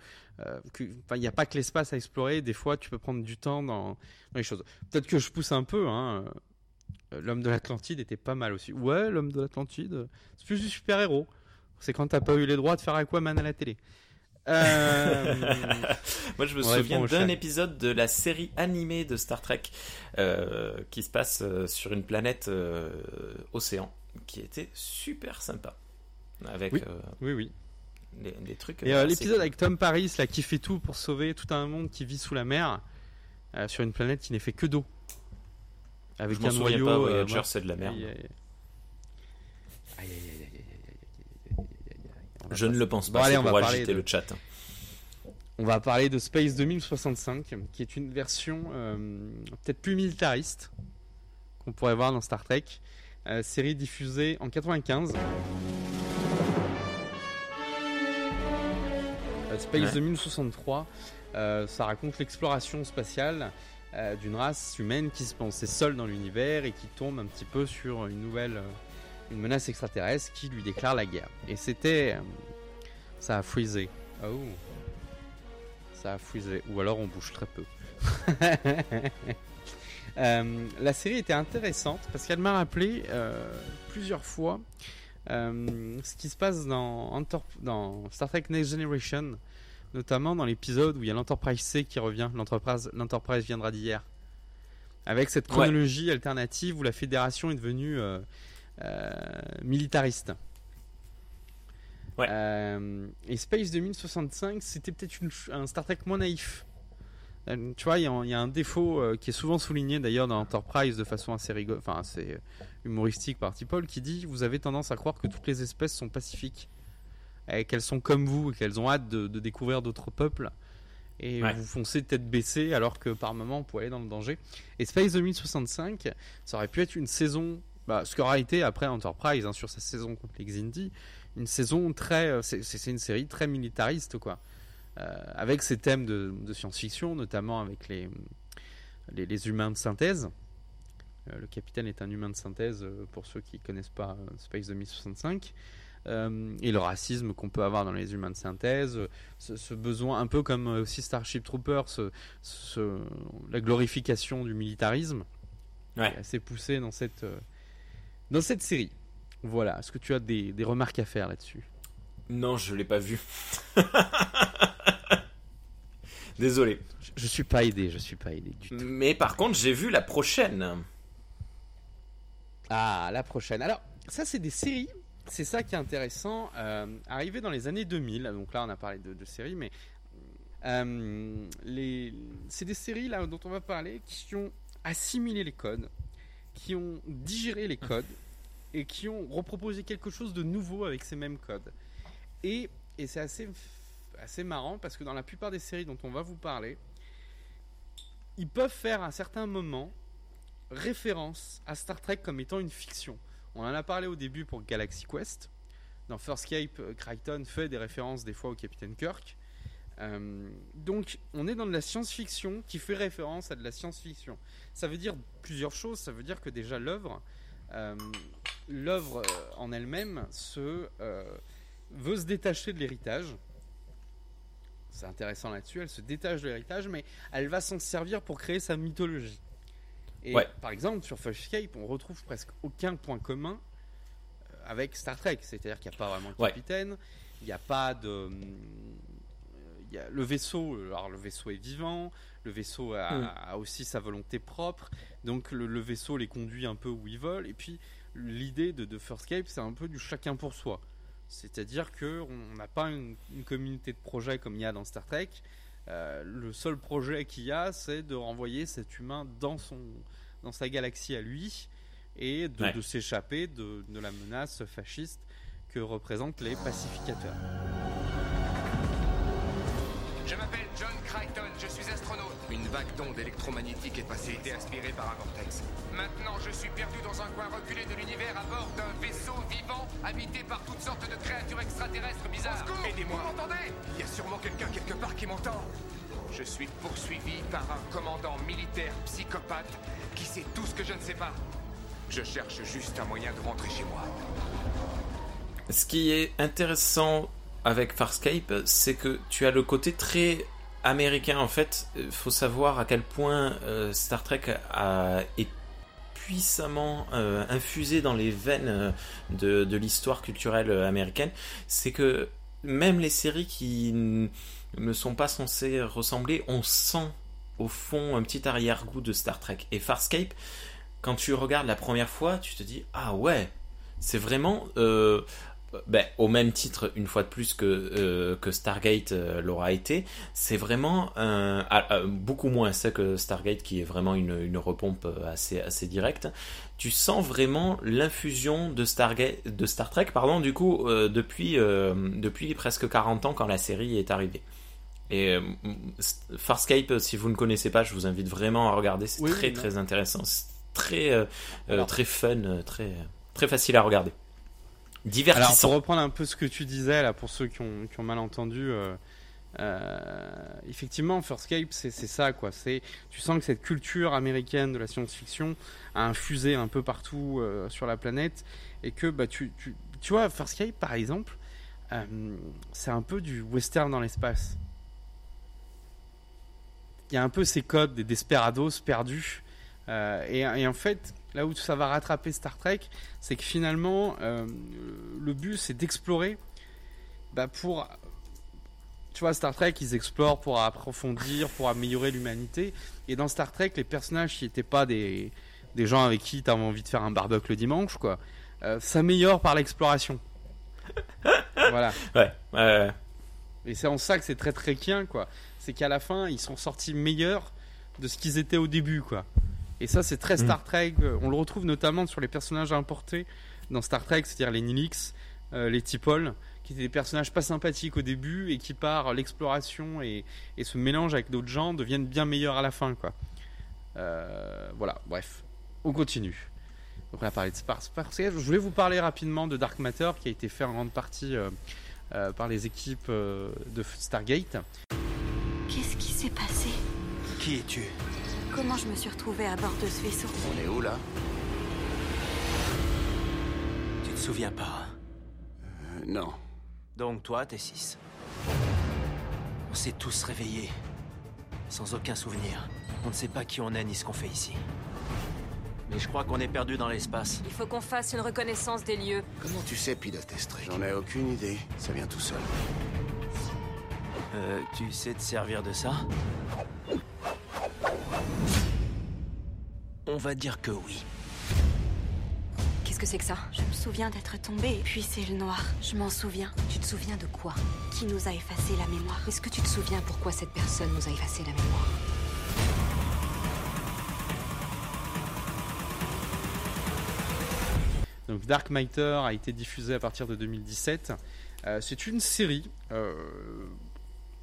il n'y a pas que l'espace à explorer. Des fois, tu peux prendre du temps dans, dans les choses. Peut-être que je pousse un peu, hein, Euh, L'homme de l'Atlantide était pas mal aussi. Ouais, l'homme de l'Atlantide, c'est plus du super-héros. C'est quand t'as pas eu les droits de faire Aquaman à la télé. Euh, Moi, je me souviens d'un épisode de la série animée de Star Trek euh, qui se passe euh, sur une planète océan, qui était super sympa. Avec, oui. oui, oui. Les, les trucs. Et l'épisode avec Tom Paris, là, qui fait tout pour sauver tout un monde qui vit sous la mer, sur une planète qui n'est fait que d'eau. Avec je un noyau. Pas, Voyager, ouais, c'est de la mer. Aïe, aïe, aïe. Je ne le pense Bon, pas, allez, on va pour agiter de- le chat. On va parler de Space 2065, qui est une version euh, peut-être plus militariste qu'on pourrait voir dans Star Trek. Euh, série diffusée en 95. Euh, Space Ouais. 2063, euh, ça raconte l'exploration spatiale d'une race humaine qui se pensait seule dans l'univers et qui tombe un petit peu sur une nouvelle, une menace extraterrestre qui lui déclare la guerre. Et c'était, euh, ça a freezé. Oh. Ça a freezé. Ou alors on bouge très peu. Euh, la série était intéressante parce qu'elle m'a rappelé euh, plusieurs fois euh, ce qui se passe dans, Enter- dans Star Trek Next Generation, notamment dans l'épisode où il y a l'Enterprise C qui revient. L'Enterprise, viendra d'hier. Avec cette Ouais. chronologie alternative où la Fédération est devenue militariste. Ouais. Euh, et Space 2065, c'était peut-être un Star Trek moins naïf. Euh, Tu vois, il y, a- il y a un défaut euh, qui est souvent souligné d'ailleurs dans Enterprise de façon assez rigolo, enfin assez euh, humoristique par Tipol, qui dit vous avez tendance à croire que toutes les espèces sont pacifiques, et qu'elles sont comme vous, et qu'elles ont hâte de, de découvrir d'autres peuples, et Ouais. vous foncez tête baissée alors que par moment on peut aller dans le danger. Et Space 2065, ça aurait pu être une saison, bah, ce qu'aura été après Enterprise hein, sur sa saison contre les Xindi, une saison très, euh, c'est une série très militariste quoi. Euh, avec ces thèmes de, de science-fiction, notamment avec les, les, les humains de synthèse. Euh, le capitaine est un humain de synthèse, pour ceux qui ne connaissent pas Space 2065. Euh, et le racisme qu'on peut avoir dans les humains de synthèse, ce, ce besoin, un peu comme aussi Starship Troopers, ce- ce- la glorification du militarisme, Ouais. est assez poussé dans cette, dans cette série. Voilà, est-ce que tu as des, des remarques à faire là-dessus? Non, je l'ai pas vu. Désolé. je, je suis pas aidé, je suis pas aidé du tout. Mais par contre, j'ai vu la prochaine. Ah, la prochaine. Alors, ça, c'est des séries. C'est ça qui est intéressant. Euh, arrivé dans les années 2000, donc là, on a parlé de, de séries, mais euh, les, c'est des séries là dont on va parler qui ont assimilé les codes, qui ont digéré les codes et qui ont reproposé quelque chose de nouveau avec ces mêmes codes. Et, et c'est assez, assez marrant parce que dans la plupart des séries dont on va vous parler, ils peuvent faire à certains moments référence à Star Trek comme étant une fiction. On en a parlé au début pour Galaxy Quest. Dans First Cape, euh, Crichton fait des références des fois au Capitaine Kirk. Euh, donc, on est dans de la science-fiction qui fait référence à de la science-fiction. Ça veut dire plusieurs choses. Ça veut dire que déjà l'œuvre, euh, l'œuvre euh, en elle-même, se euh, veut se détacher de l'héritage. C'est intéressant là-dessus. Elle se détache de l'héritage, mais elle va s'en servir pour créer sa mythologie. Et Ouais. par exemple, sur Fushcape, on retrouve presque aucun point commun avec Star Trek. C'est-à-dire qu'il n'y a pas vraiment de capitaine, il n'y a pas de. Euh, il y a le vaisseau, alors le vaisseau est vivant, le vaisseau a, a aussi sa volonté propre, donc le, le vaisseau les conduit un peu où ils veulent. Et puis l'idée de, de First Cape, c'est un peu du chacun pour soi. C'est-à-dire que on n'a pas une, une communauté de projets comme il y a dans Star Trek. Euh, le seul projet qu'il y a, c'est de renvoyer cet humain dans, son, dans sa galaxie à lui et de, Ouais. de s'échapper de, de la menace fasciste que représentent les pacificateurs. Je m'appelle John Crichton, je suis astronaute. Une vague d'ondes électromagnétiques est passée. Été aspirée par un vortex. Maintenant, je suis perdu dans un coin reculé de l'univers à bord d'un vaisseau vivant habité par toutes sortes de créatures extraterrestres bizarres. Aidez-moi. Vous m'entendez? Il y a sûrement quelqu'un quelque part qui m'entend. Je suis poursuivi par un commandant militaire psychopathe qui sait tout ce que je ne sais pas. Je cherche juste un moyen de rentrer chez moi. Ce qui est intéressant avec Farscape, c'est que tu as le côté très américain. En fait, il faut savoir à quel point euh, Star Trek a, est puissamment euh, infusé dans les veines euh, de, l'histoire culturelle euh, américaine, c'est que même les séries qui ne sont pas censées ressembler, on sent au fond un petit arrière-goût de Star Trek. Et Farscape, quand tu regardes la première fois, tu te dis ah ouais, c'est vraiment euh, ben, au même titre une fois de plus que euh, que Stargate euh, l'aura été, c'est vraiment un, ah, ah, beaucoup moins ça que Stargate qui est vraiment une, une repompe euh, assez assez directe. Tu sens vraiment l'infusion de Stargate de Star Trek pardon du coup euh, depuis depuis presque 40 ans quand la série est arrivée. Et Farscape, si vous ne connaissez pas, je vous invite vraiment à regarder. C'est Oui, très oui, très intéressant, c'est très très fun, très très facile à regarder. Alors, Divertissant. pour reprendre un peu ce que tu disais, là, pour ceux qui ont, qui ont mal entendu, euh, euh, effectivement, Farscape, c'est c'est ça, quoi. C'est, tu sens que cette culture américaine de la science-fiction a infusé un peu partout euh, sur la planète, et que, bah, tu, tu, tu vois, Farscape, par exemple, c'est un peu du western dans l'espace. Il y a un peu ces codes des desperados perdus. Et, et en fait, là où ça va rattraper Star Trek, c'est que finalement, euh, le but c'est d'explorer bah, pour. Tu vois, Star Trek, ils explorent pour approfondir, pour améliorer l'humanité. Et dans Star Trek, les personnages qui n'étaient pas des, des gens avec qui tu avais envie de faire un barbecue le dimanche, quoi, euh, s'améliorent par l'exploration. voilà. Ouais, ouais, Et c'est en ça que c'est très trekien, quoi. C'est qu'à la fin, ils sont sortis meilleurs de ce qu'ils étaient au début, quoi. Et ça, c'est très Star Trek. On le retrouve notamment sur les personnages importés dans Star Trek, c'est-à-dire les Nilix, euh, les T'Pol, qui étaient des personnages pas sympathiques au début et qui, par l'exploration et, et ce mélange avec d'autres gens, deviennent bien meilleurs à la fin, quoi. Euh, voilà, bref. On continue. Donc on a parlé de Spar Sparscape. Je voulais vous parler rapidement de Dark Matter, qui a été fait en grande partie euh, euh, par les équipes euh, de Stargate. Qu'est-ce qui s'est passé? Qui es-tu? Comment je me suis retrouvée à bord de ce vaisseau On est où là Tu te souviens pas Euh, Non. Donc toi, t'es 6. On s'est tous réveillés. Sans aucun souvenir. On ne sait pas qui on est ni ce qu'on fait ici. Mais je crois qu'on est perdu dans l'espace. Il faut qu'on fasse une reconnaissance des lieux. Comment tu sais piloter ce truc J'en ai aucune idée. Ça vient tout seul. Euh, tu sais te servir de ça On va dire que oui. Qu'est-ce que c'est que ça? Je me souviens d'être tombée, puis c'est le noir. Je m'en souviens. Tu te souviens de quoi? Qui nous a effacé la mémoire? Est-ce que tu te souviens pourquoi cette personne nous a effacé la mémoire? Donc Dark Matter a été diffusé à partir de 2017. Euh, c'est une série euh,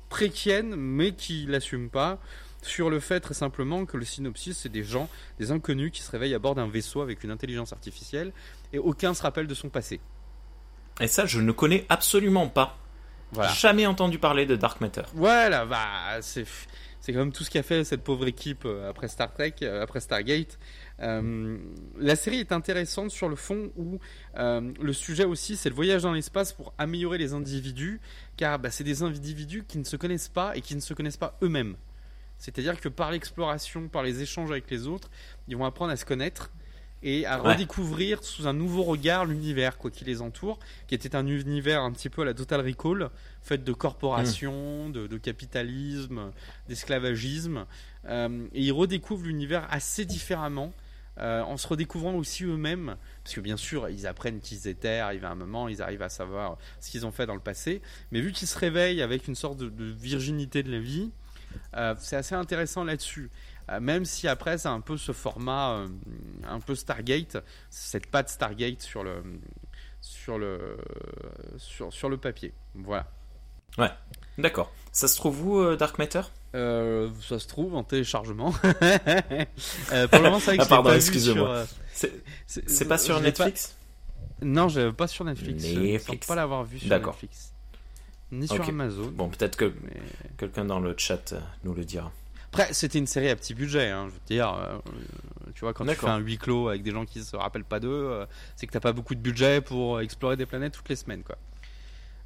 préquienne, mais qui l'assume pas, sur le fait très simplement que le synopsis, c'est des gens, des inconnus qui se réveillent à bord d'un vaisseau avec une intelligence artificielle, et aucun se rappelle de son passé. Et ça, je ne connais absolument pas. Voilà. Jamais entendu parler de Dark Matter. Voilà, bah, c'est c'est quand même tout ce qu'a fait cette pauvre équipe euh, après Star Trek, euh, après Stargate. Euh, la série est intéressante sur le fond où euh, le sujet aussi c'est le voyage dans l'espace pour améliorer les individus, car bah, c'est des individus qui ne se connaissent pas et qui ne se connaissent pas eux-mêmes. C'est-à-dire que par l'exploration, par les échanges avec les autres, ils vont apprendre à se connaître et à Ouais. redécouvrir sous un nouveau regard l'univers quoi qui les entoure, qui était un univers un petit peu à la Total Recall, fait de corporations, de, de capitalisme, d'esclavagisme, Euh, et ils redécouvrent l'univers assez différemment. euh, en se redécouvrant aussi eux-mêmes, parce que bien sûr ils apprennent qui ils étaient, arrivé à un moment, ils arrivent à savoir ce qu'ils ont fait dans le passé, mais vu qu'ils se réveillent avec une sorte de, de virginité de la vie, euh, c'est assez intéressant là-dessus. Euh, même si après c'est un peu ce format euh, un peu Stargate, cette patte Stargate sur le sur le sur, sur le papier. Voilà. Ouais, d'accord. Ça se trouve où, Dark Matter? Euh, ça se trouve en téléchargement. Euh, pour le moment, c'est Ah, pardon, excusez-moi. sur, euh, C'est- pas sur pas- Netflix? Non, je pas sur Netflix. Je ne Netflix. pas l'avoir vu sur. Netflix. Ni sur. Amazon. Bon, peut-être que Mais- quelqu'un dans le chat euh, nous le dira. Après, c'était une série à petit budget. Hein, je veux dire, euh, tu vois, quand tu fais un huis clos avec des gens qui se rappellent pas d'eux, euh, c'est que t'as pas beaucoup de budget pour explorer des planètes toutes les semaines, quoi.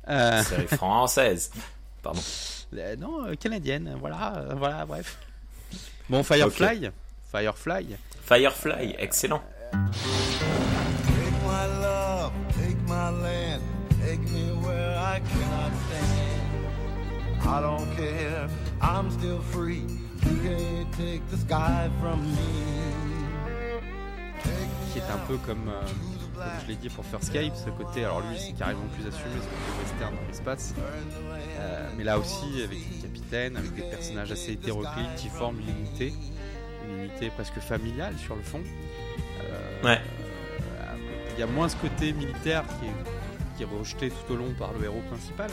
Euh, Série française. Pardon. euh, non, euh, canadienne. Voilà, euh, voilà, bref. Bon, Firefly, Firefly. Firefly, excellent. Take my love, take my land, I don't care, I'm still free. You can't take the sky from me. qui est un peu comme, euh, comme je l'ai dit pour First Skype, ce côté, alors lui c'est carrément plus assumé, ce côté western dans l'espace, Euh, mais là aussi avec une capitaine, avec des personnages assez hétéroclites qui forment une unité, une unité presque familiale sur le fond. Euh, Ouais. euh, Il y a moins ce côté militaire qui est, qui est rejeté tout au long par le héros principal.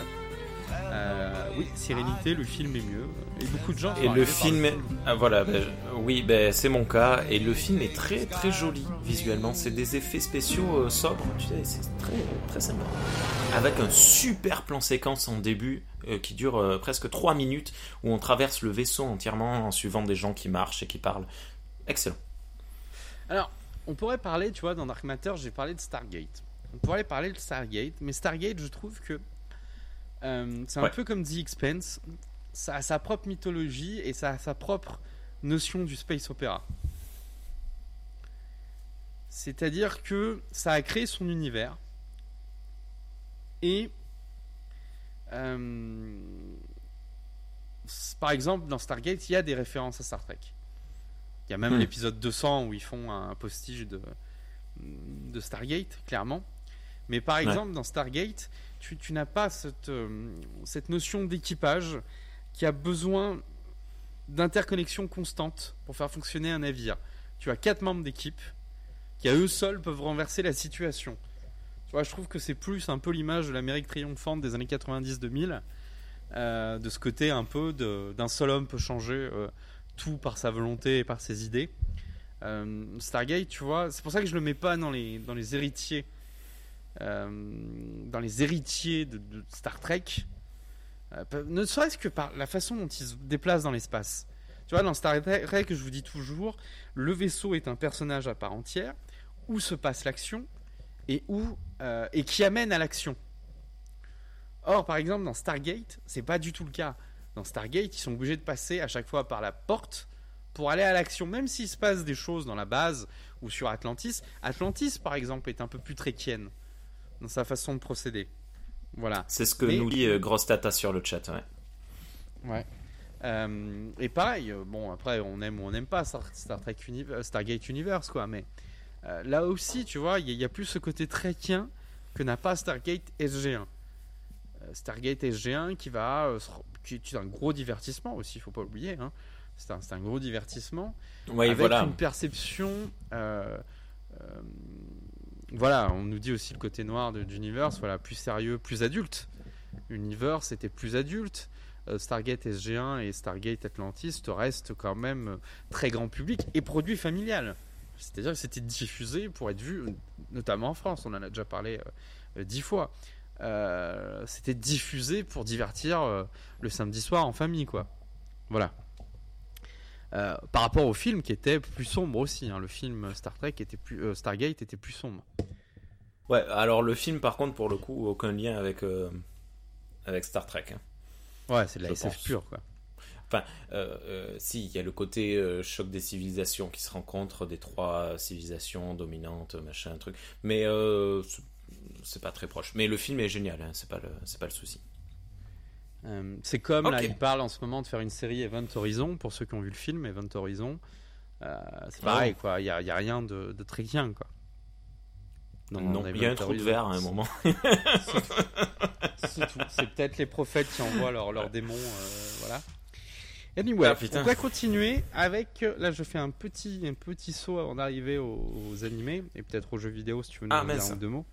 Euh, oui, Sérénité, le film est mieux. Et beaucoup de gens Et le film, est... ah, voilà, ben, oui, ben, c'est mon cas. Et le film est très très joli visuellement. C'est des effets spéciaux euh, sobres, tu sais, c'est très très sympa. Avec un super plan séquence en début euh, qui dure euh, presque 3 minutes où on traverse le vaisseau entièrement en suivant des gens qui marchent et qui parlent. Excellent. Alors, on pourrait parler, tu vois, dans Dark Matter, j'ai parlé de Stargate. On pourrait parler de Stargate, mais Stargate, je trouve que euh, c'est un Ouais. peu comme The Expense. Ça a sa propre mythologie et ça a sa propre notion du space opéra. C'est-à-dire que ça a créé son univers et euh, par exemple dans Stargate il y a des références à Star Trek. Il y a même Hmm. l'épisode 200 où ils font un postige de, de Stargate, clairement. Mais par Ouais. exemple, dans Stargate, tu, n'as pas cette, euh, cette notion d'équipage qui a besoin d'interconnexion constante pour faire fonctionner un navire. Tu as quatre membres d'équipe qui, à eux seuls, peuvent renverser la situation. Tu vois, je trouve que c'est plus un peu l'image de l'Amérique triomphante des années 90-2000, euh, de ce côté un peu d'un seul homme peut changer euh, tout par sa volonté et par ses idées. Euh, Stargate, tu vois, c'est pour ça que je le mets pas dans les, dans les héritiers, dans les héritiers de, Star Trek. Euh, ne serait-ce que par la façon dont ils se déplacent dans l'espace. Tu vois, dans Star Trek, je vous dis toujours, le vaisseau est un personnage à part entière, où se passe l'action euh, et qui amène à l'action. Or, par exemple, dans Stargate, c'est pas du tout le cas. Dans Stargate, ils sont obligés de passer à chaque fois par la porte pour aller à l'action, même s'il se passe des choses dans la base ou sur Atlantis. Atlantis, par exemple, est un peu plus tréquienne dans sa façon de procéder. Voilà. C'est ce que Mais- nous dit euh, Grosse Tata sur le chat. Ouais. Ouais. Euh, et pareil, euh, bon, après, on aime ou on n'aime pas Star, Star Trek Uni- euh, Stargate Universe, quoi, mais euh, là aussi, tu vois, il y, a- plus ce côté trekien que n'a pas Stargate SG1. Euh, Stargate SG1 qui va. qui est un gros divertissement aussi, il faut pas oublier. Hein. C'est un, un gros divertissement. Oui, avec voilà. une perception. Voilà, on nous dit aussi le côté noir de- d'Universe, voilà, plus sérieux, plus adulte. Universe était plus adulte. Euh, Stargate SG1 et Stargate Atlantis te restent quand même très grand public et produit familial. C'est-à-dire que c'était diffusé pour être vu, notamment en France, on en a déjà parlé euh, dix fois. Euh, c'était diffusé pour divertir le samedi soir en famille, quoi. Voilà. Euh, par rapport au film qui était plus sombre aussi, hein. le film Star Trek était plus, euh, Stargate était plus sombre. Ouais, alors le film, par contre, pour le coup, aucun lien avec, euh, avec Star Trek. hein. Ouais, c'est de la SF pure, quoi. Enfin, si, il y a le côté choc des civilisations qui se rencontrent, des trois civilisations dominantes, machin, truc. Mais c'est- c'est pas très proche. Mais le film est génial, hein, c'est pas le, c'est pas le souci. Euh, c'est comme là, il parle en ce moment de faire une série Event Horizon pour ceux qui ont vu le film Event Horizon. Euh, c'est Ah pareil, quoi. Il y a, il y a rien de, de très bien, quoi. Non, il y a un trou de verre à un moment. C'est tout. C'est peut-être les prophètes qui envoient leurs leurs démons, euh, voilà. Anyway, Ah, on va continuer avec. Là, je fais un petit, un petit saut avant d'arriver aux, aux animés et peut-être aux jeux vidéo si tu veux nous Ah, en dire mince. un ou deux mots.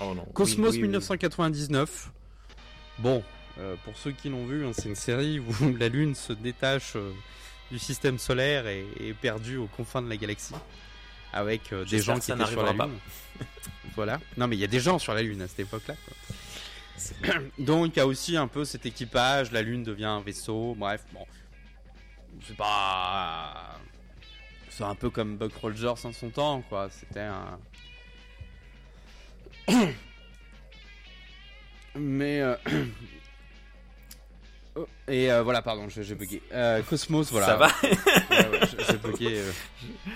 Oh non. Cosmos Oui, oui, oui. 1999. Bon, euh, pour ceux qui l'ont vu, hein, c'est une série où la Lune se détache euh, du système solaire et et est perdue aux confins de la galaxie. Avec euh, des gens qui étaient sur la Lune. voilà. Non, mais il y a des gens sur la Lune à cette époque-là. Donc, il y a aussi un peu cet équipage. La Lune devient un vaisseau. Bref, bon. C'est pas. C'est un peu comme Buck Rogers en son temps, quoi. C'était un. Mais et euh, voilà, pardon, j'ai bugué. Euh, Cosmos, voilà. Ça va Ouais, ouais, j'ai- bugué. euh.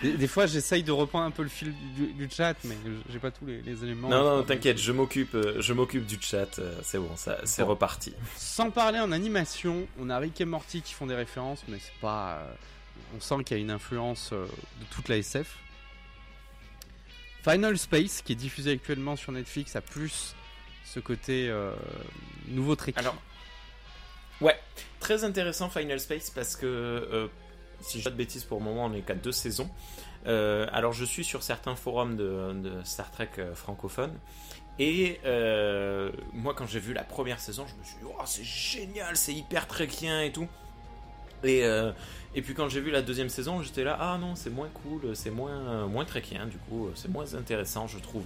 Des, des fois, j'essaye de reprendre un peu le fil du, du chat, mais j'ai pas tous les, les éléments. Non, non, t'inquiète, je m'occupe, je m'occupe du chat. C'est bon, ça, c'est Bon. reparti. Sans parler en animation, on a Rick et Morty qui font des références, mais c'est pas. euh, on sent qu'il y a une influence euh, de toute la SF. Final Space, qui est diffusé actuellement sur Netflix, a plus ce côté euh, nouveau Trek. Alors, ouais, très intéressant Final Space parce que euh, si je dis pas de bêtises pour le moment, on n'est qu'à deux saisons. Euh, alors, je suis sur certains forums de, Star Trek euh, francophones. Et moi, quand j'ai vu la première saison, je me suis dit, oh, c'est génial, c'est hyper trekien et tout. Et, et puis quand j'ai vu la deuxième saison, j'étais là, ah non, c'est moins cool, c'est moins, moins trekien, du coup, c'est moins intéressant, je trouve.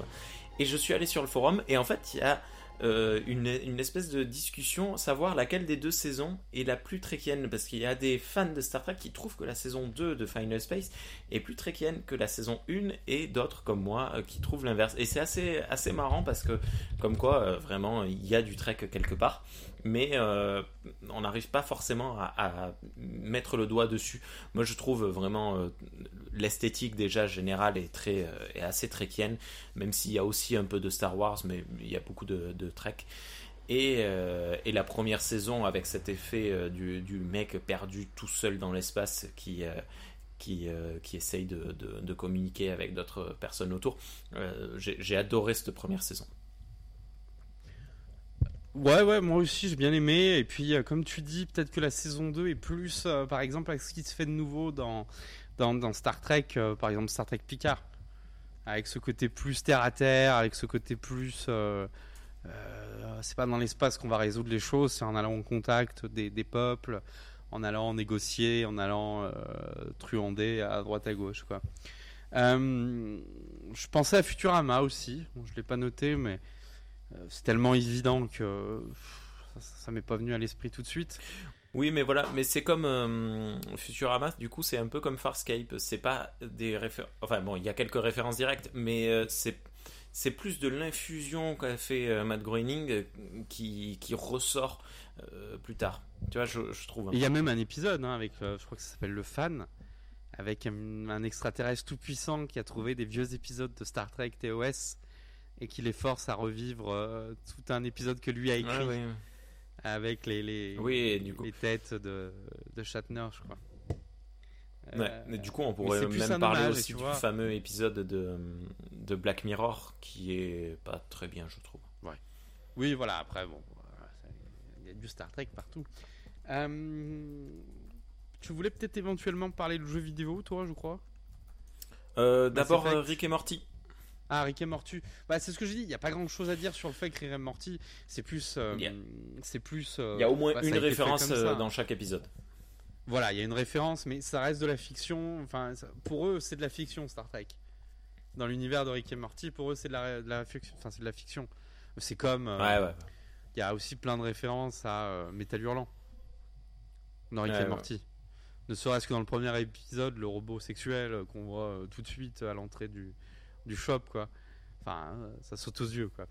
Et je suis allé sur le forum, et en fait, il y a euh, une, espèce de discussion, savoir laquelle des deux saisons est la plus trekienne, parce qu'il y a des fans de Star Trek qui trouvent que la saison 2 de Final Space est plus trekienne que la saison 1, et d'autres comme moi euh, qui trouvent l'inverse. Et c'est assez, assez marrant, parce que, comme quoi, euh, vraiment, il y a du trek quelque part mais euh, on n'arrive pas forcément à, mettre le doigt dessus. Moi, je trouve vraiment euh, l'esthétique déjà générale est très euh, est assez trekienne, même s'il y a aussi un peu de Star Wars, mais il y a beaucoup de, de Trek. Et, euh, la première saison avec cet effet du, mec perdu tout seul dans l'espace qui qui, qui essaye de, communiquer avec d'autres personnes autour. J'ai adoré cette première saison. Ouais, ouais, moi aussi j'ai bien aimé. Et puis, euh, comme tu dis, peut-être que la saison 2 est plus, euh, par exemple, avec ce qui se fait de nouveau dans, dans, Star Trek, euh, par exemple Star Trek Picard. Avec ce côté plus terre à terre, avec ce côté plus. c'est pas dans l'espace qu'on va résoudre les choses, c'est en allant en contact des, des peuples, en allant négocier, en allant truander à droite à gauche, je pensais à Futurama aussi, Bon, je l'ai pas noté, mais c'est tellement évident que ça, m'est pas venu à l'esprit tout de suite. Oui, mais voilà, mais c'est comme euh, Futurama, du coup, c'est un peu comme Farscape. C'est pas des références. Enfin, bon, il y a quelques références directes, mais euh, c'est. C'est plus de l'infusion qu'a fait euh, Matt Groening euh, qui, qui ressort euh, plus tard. Tu vois, je, je trouve. Il y a même un épisode hein, avec, euh, je crois que ça s'appelle Le Fan, avec un, un extraterrestre tout puissant qui a trouvé des vieux épisodes de Star Trek TOS et qui les force à revivre euh, tout un épisode que lui a écrit avec les, les, Oui, les têtes de, de Shatner, je crois. Ouais, Euh, mais du coup, on pourrait même parler hommage, aussi du vois. fameux épisode de, de Black Mirror qui est pas très bien, je trouve. Ouais. Oui, voilà, après, bon, ça- il y a du Star Trek partout. Euh, tu voulais peut-être éventuellement parler de jeux vidéo, toi, je crois? Euh, D'abord, euh, Rick et Morty. Ah, Rick et Morty. Bah, c'est ce que j'ai dit. Il n'y a pas grand chose à dire sur le fait que Rick et Morty, c'est plus. euh, C'est plus. euh, Il y a au moins bah, une référence ça. euh, dans chaque épisode. Voilà, il y a une référence, mais ça reste de la fiction. Enfin, ça- pour eux, c'est de la fiction, Star Trek. Dans l'univers de Rick et Morty, pour eux, c'est de la, de la fiction. Enfin, c'est de la fiction. C'est comme. euh, Ouais, ouais. Il y a aussi plein de références à Metal Hurlant dans Rick Ouais, et. Morty. Ne serait-ce que dans le premier épisode, le robot sexuel qu'on voit tout de suite à l'entrée du, du shop, quoi. Enfin, euh, ça saute aux yeux, quoi.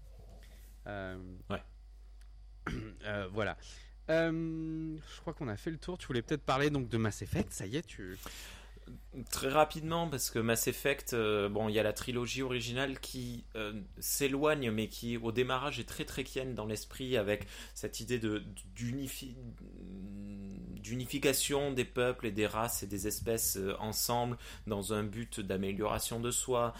Euh, Ouais. euh, voilà. Euh, je crois qu'on a fait le tour. Tu voulais peut-être parler donc de Mass Effect. Ça y est, tu. Très rapidement, parce que Mass Effect, euh, bon, il y a la trilogie originale qui euh, s'éloigne, mais qui au démarrage est très trekienne dans l'esprit, avec cette idée de d'unifi- d'unification des peuples et des races et des espèces euh, ensemble dans un but d'amélioration de soi,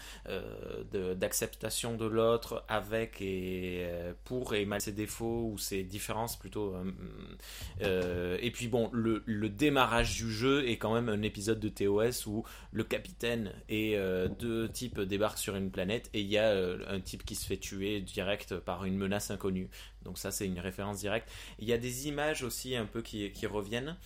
d'acceptation de l'autre, avec et pour et mal ses défauts ou ses différences plutôt. et puis bon, le, le démarrage du jeu est quand même un épisode de TOS où le capitaine et euh, deux types débarquent sur une planète et il y a euh, un type qui se fait tuer direct par une menace inconnue. Donc ça c'est une référence directe. Il y a des images aussi un peu qui, reviennent.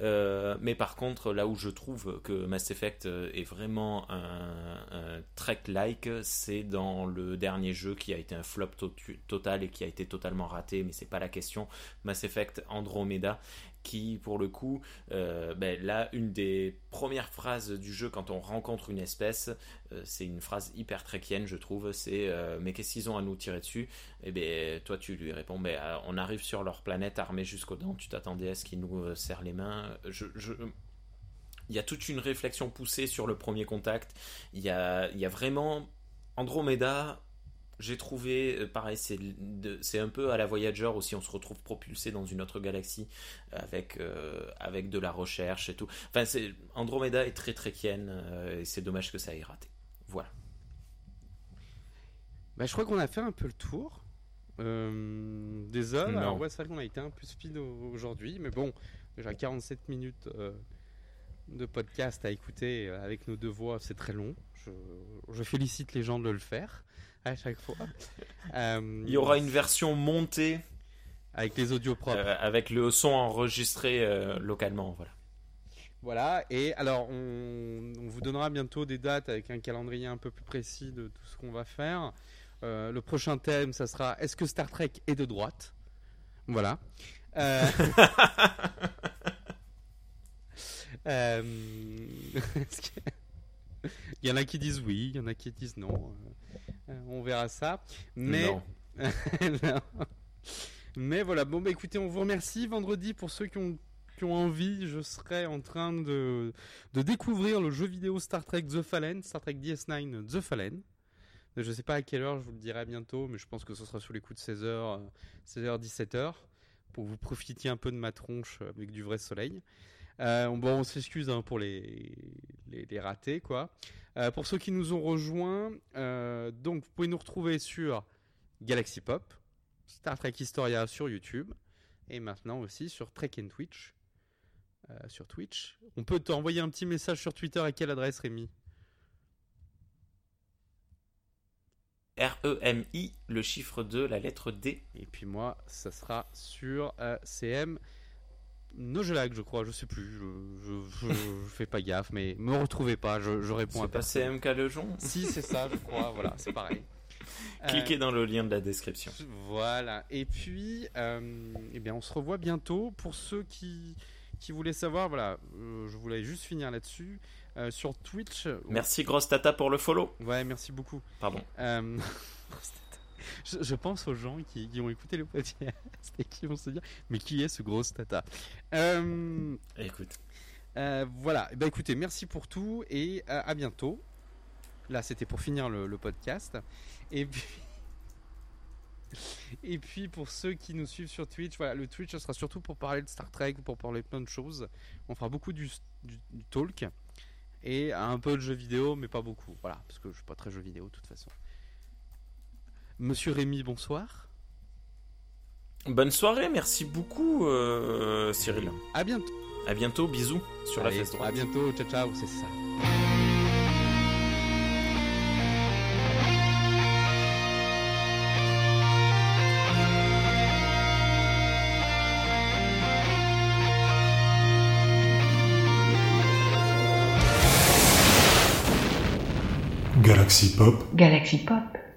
Euh, mais par contre, là où je trouve que Mass Effect est vraiment un, Trek-like, c'est dans le dernier jeu qui a été un flop to- total et qui a été totalement raté, mais c'est pas la question. Mass Effect Andromeda, qui, pour le coup, euh, ben, là, une des premières phrases du jeu quand on rencontre une espèce, euh, c'est une phrase hyper tréquienne, je trouve. C'est euh, Mais qu'est-ce qu'ils ont à nous tirer dessus? Et bien, toi, tu lui réponds ben, On arrive sur leur planète armée jusqu'aux dents, tu t'attendais à ce qu'ils nous serrent les mains. Il y a toute une réflexion poussée sur le premier contact. Il y a, il y a vraiment. Andromeda, j'ai trouvé, euh, pareil, c'est un peu à la Voyager aussi, on se retrouve propulsé dans une autre galaxie avec, euh, avec de la recherche et tout. Enfin, Andromeda est très très euh, et c'est dommage que ça ait raté. Voilà. Bah, je crois qu'on a fait un peu le tour des hommes. Alors, ouais, c'est vrai qu'on a été un peu speed aujourd'hui, mais bon, déjà 47 minutes de podcast à écouter avec nos deux voix, c'est très long. Je, je, félicite les gens de le faire à chaque fois. Euh, Il y aura une version montée avec les audios propres, euh, avec le son enregistré euh, localement, voilà. Voilà, et alors on, vous donnera bientôt des dates avec un calendrier un peu plus précis de tout ce qu'on va faire. le prochain thème, ça sera Est-ce que Star Trek est de droite? Voilà. il y en a qui disent oui, il y en a qui disent non. Euh, on verra ça. Mais Mais voilà, bon bah écoutez, on vous remercie. Vendredi, pour ceux qui ont, qui ont envie, je serai en train de, de découvrir le jeu vidéo Star Trek The Fallen, Star Trek DS9 The Fallen. Je sais pas à quelle heure, je vous le dirai bientôt, mais je pense que ce sera sous les coups de 16h, 16h, 17h, pour que vous profitiez un peu de ma tronche avec du vrai soleil. Euh, bon, on s'excuse hein, pour les, les, les, ratés, quoi. Euh, pour ceux qui nous ont rejoints, euh, donc vous pouvez nous retrouver sur Galaxy Pop, Star Trek Historia sur YouTube, et maintenant aussi sur Trek and Twitch. sur Twitch. On peut t'envoyer un petit message sur Twitter à quelle adresse, Rémi? R-E-M-I, le chiffre 2, la lettre D. Et puis moi, ça sera sur CM Nogelag, je crois, je sais plus, je, je, fais pas gaffe, mais me retrouvez pas, je, réponds à pas CMK Lejon Si, c'est ça, je crois, voilà, c'est pareil. Cliquez dans le lien de la description. Voilà, et puis, euh, eh bien, on se revoit bientôt. Pour ceux qui, qui voulaient savoir, voilà, euh, je voulais juste finir là-dessus. Euh, sur Twitch. Merci, Grosse Tata, pour le follow. Ouais, merci beaucoup. Pardon. Je, pense aux gens qui, ont écouté le podcast et qui vont se dire Mais qui est ce gros tata euh, Écoute. Euh, voilà, bah écoutez, merci pour tout et euh, à bientôt. Là, c'était pour finir le, podcast. Et puis. Et puis pour ceux qui nous suivent sur Twitch, voilà, le Twitch sera surtout pour parler de Star Trek, pour parler plein de choses. On fera beaucoup du, du, du talk et un peu de jeux vidéo, mais pas beaucoup. Voilà, parce que je suis pas très jeu vidéo de toute façon. Monsieur Rémi, bonsoir. Bonne soirée, merci beaucoup euh, Cyril. À bientôt. À bientôt, bisous sur la fesse droite. À bientôt, ciao ciao, c'est ça. Galaxy Pop. Galaxy Pop.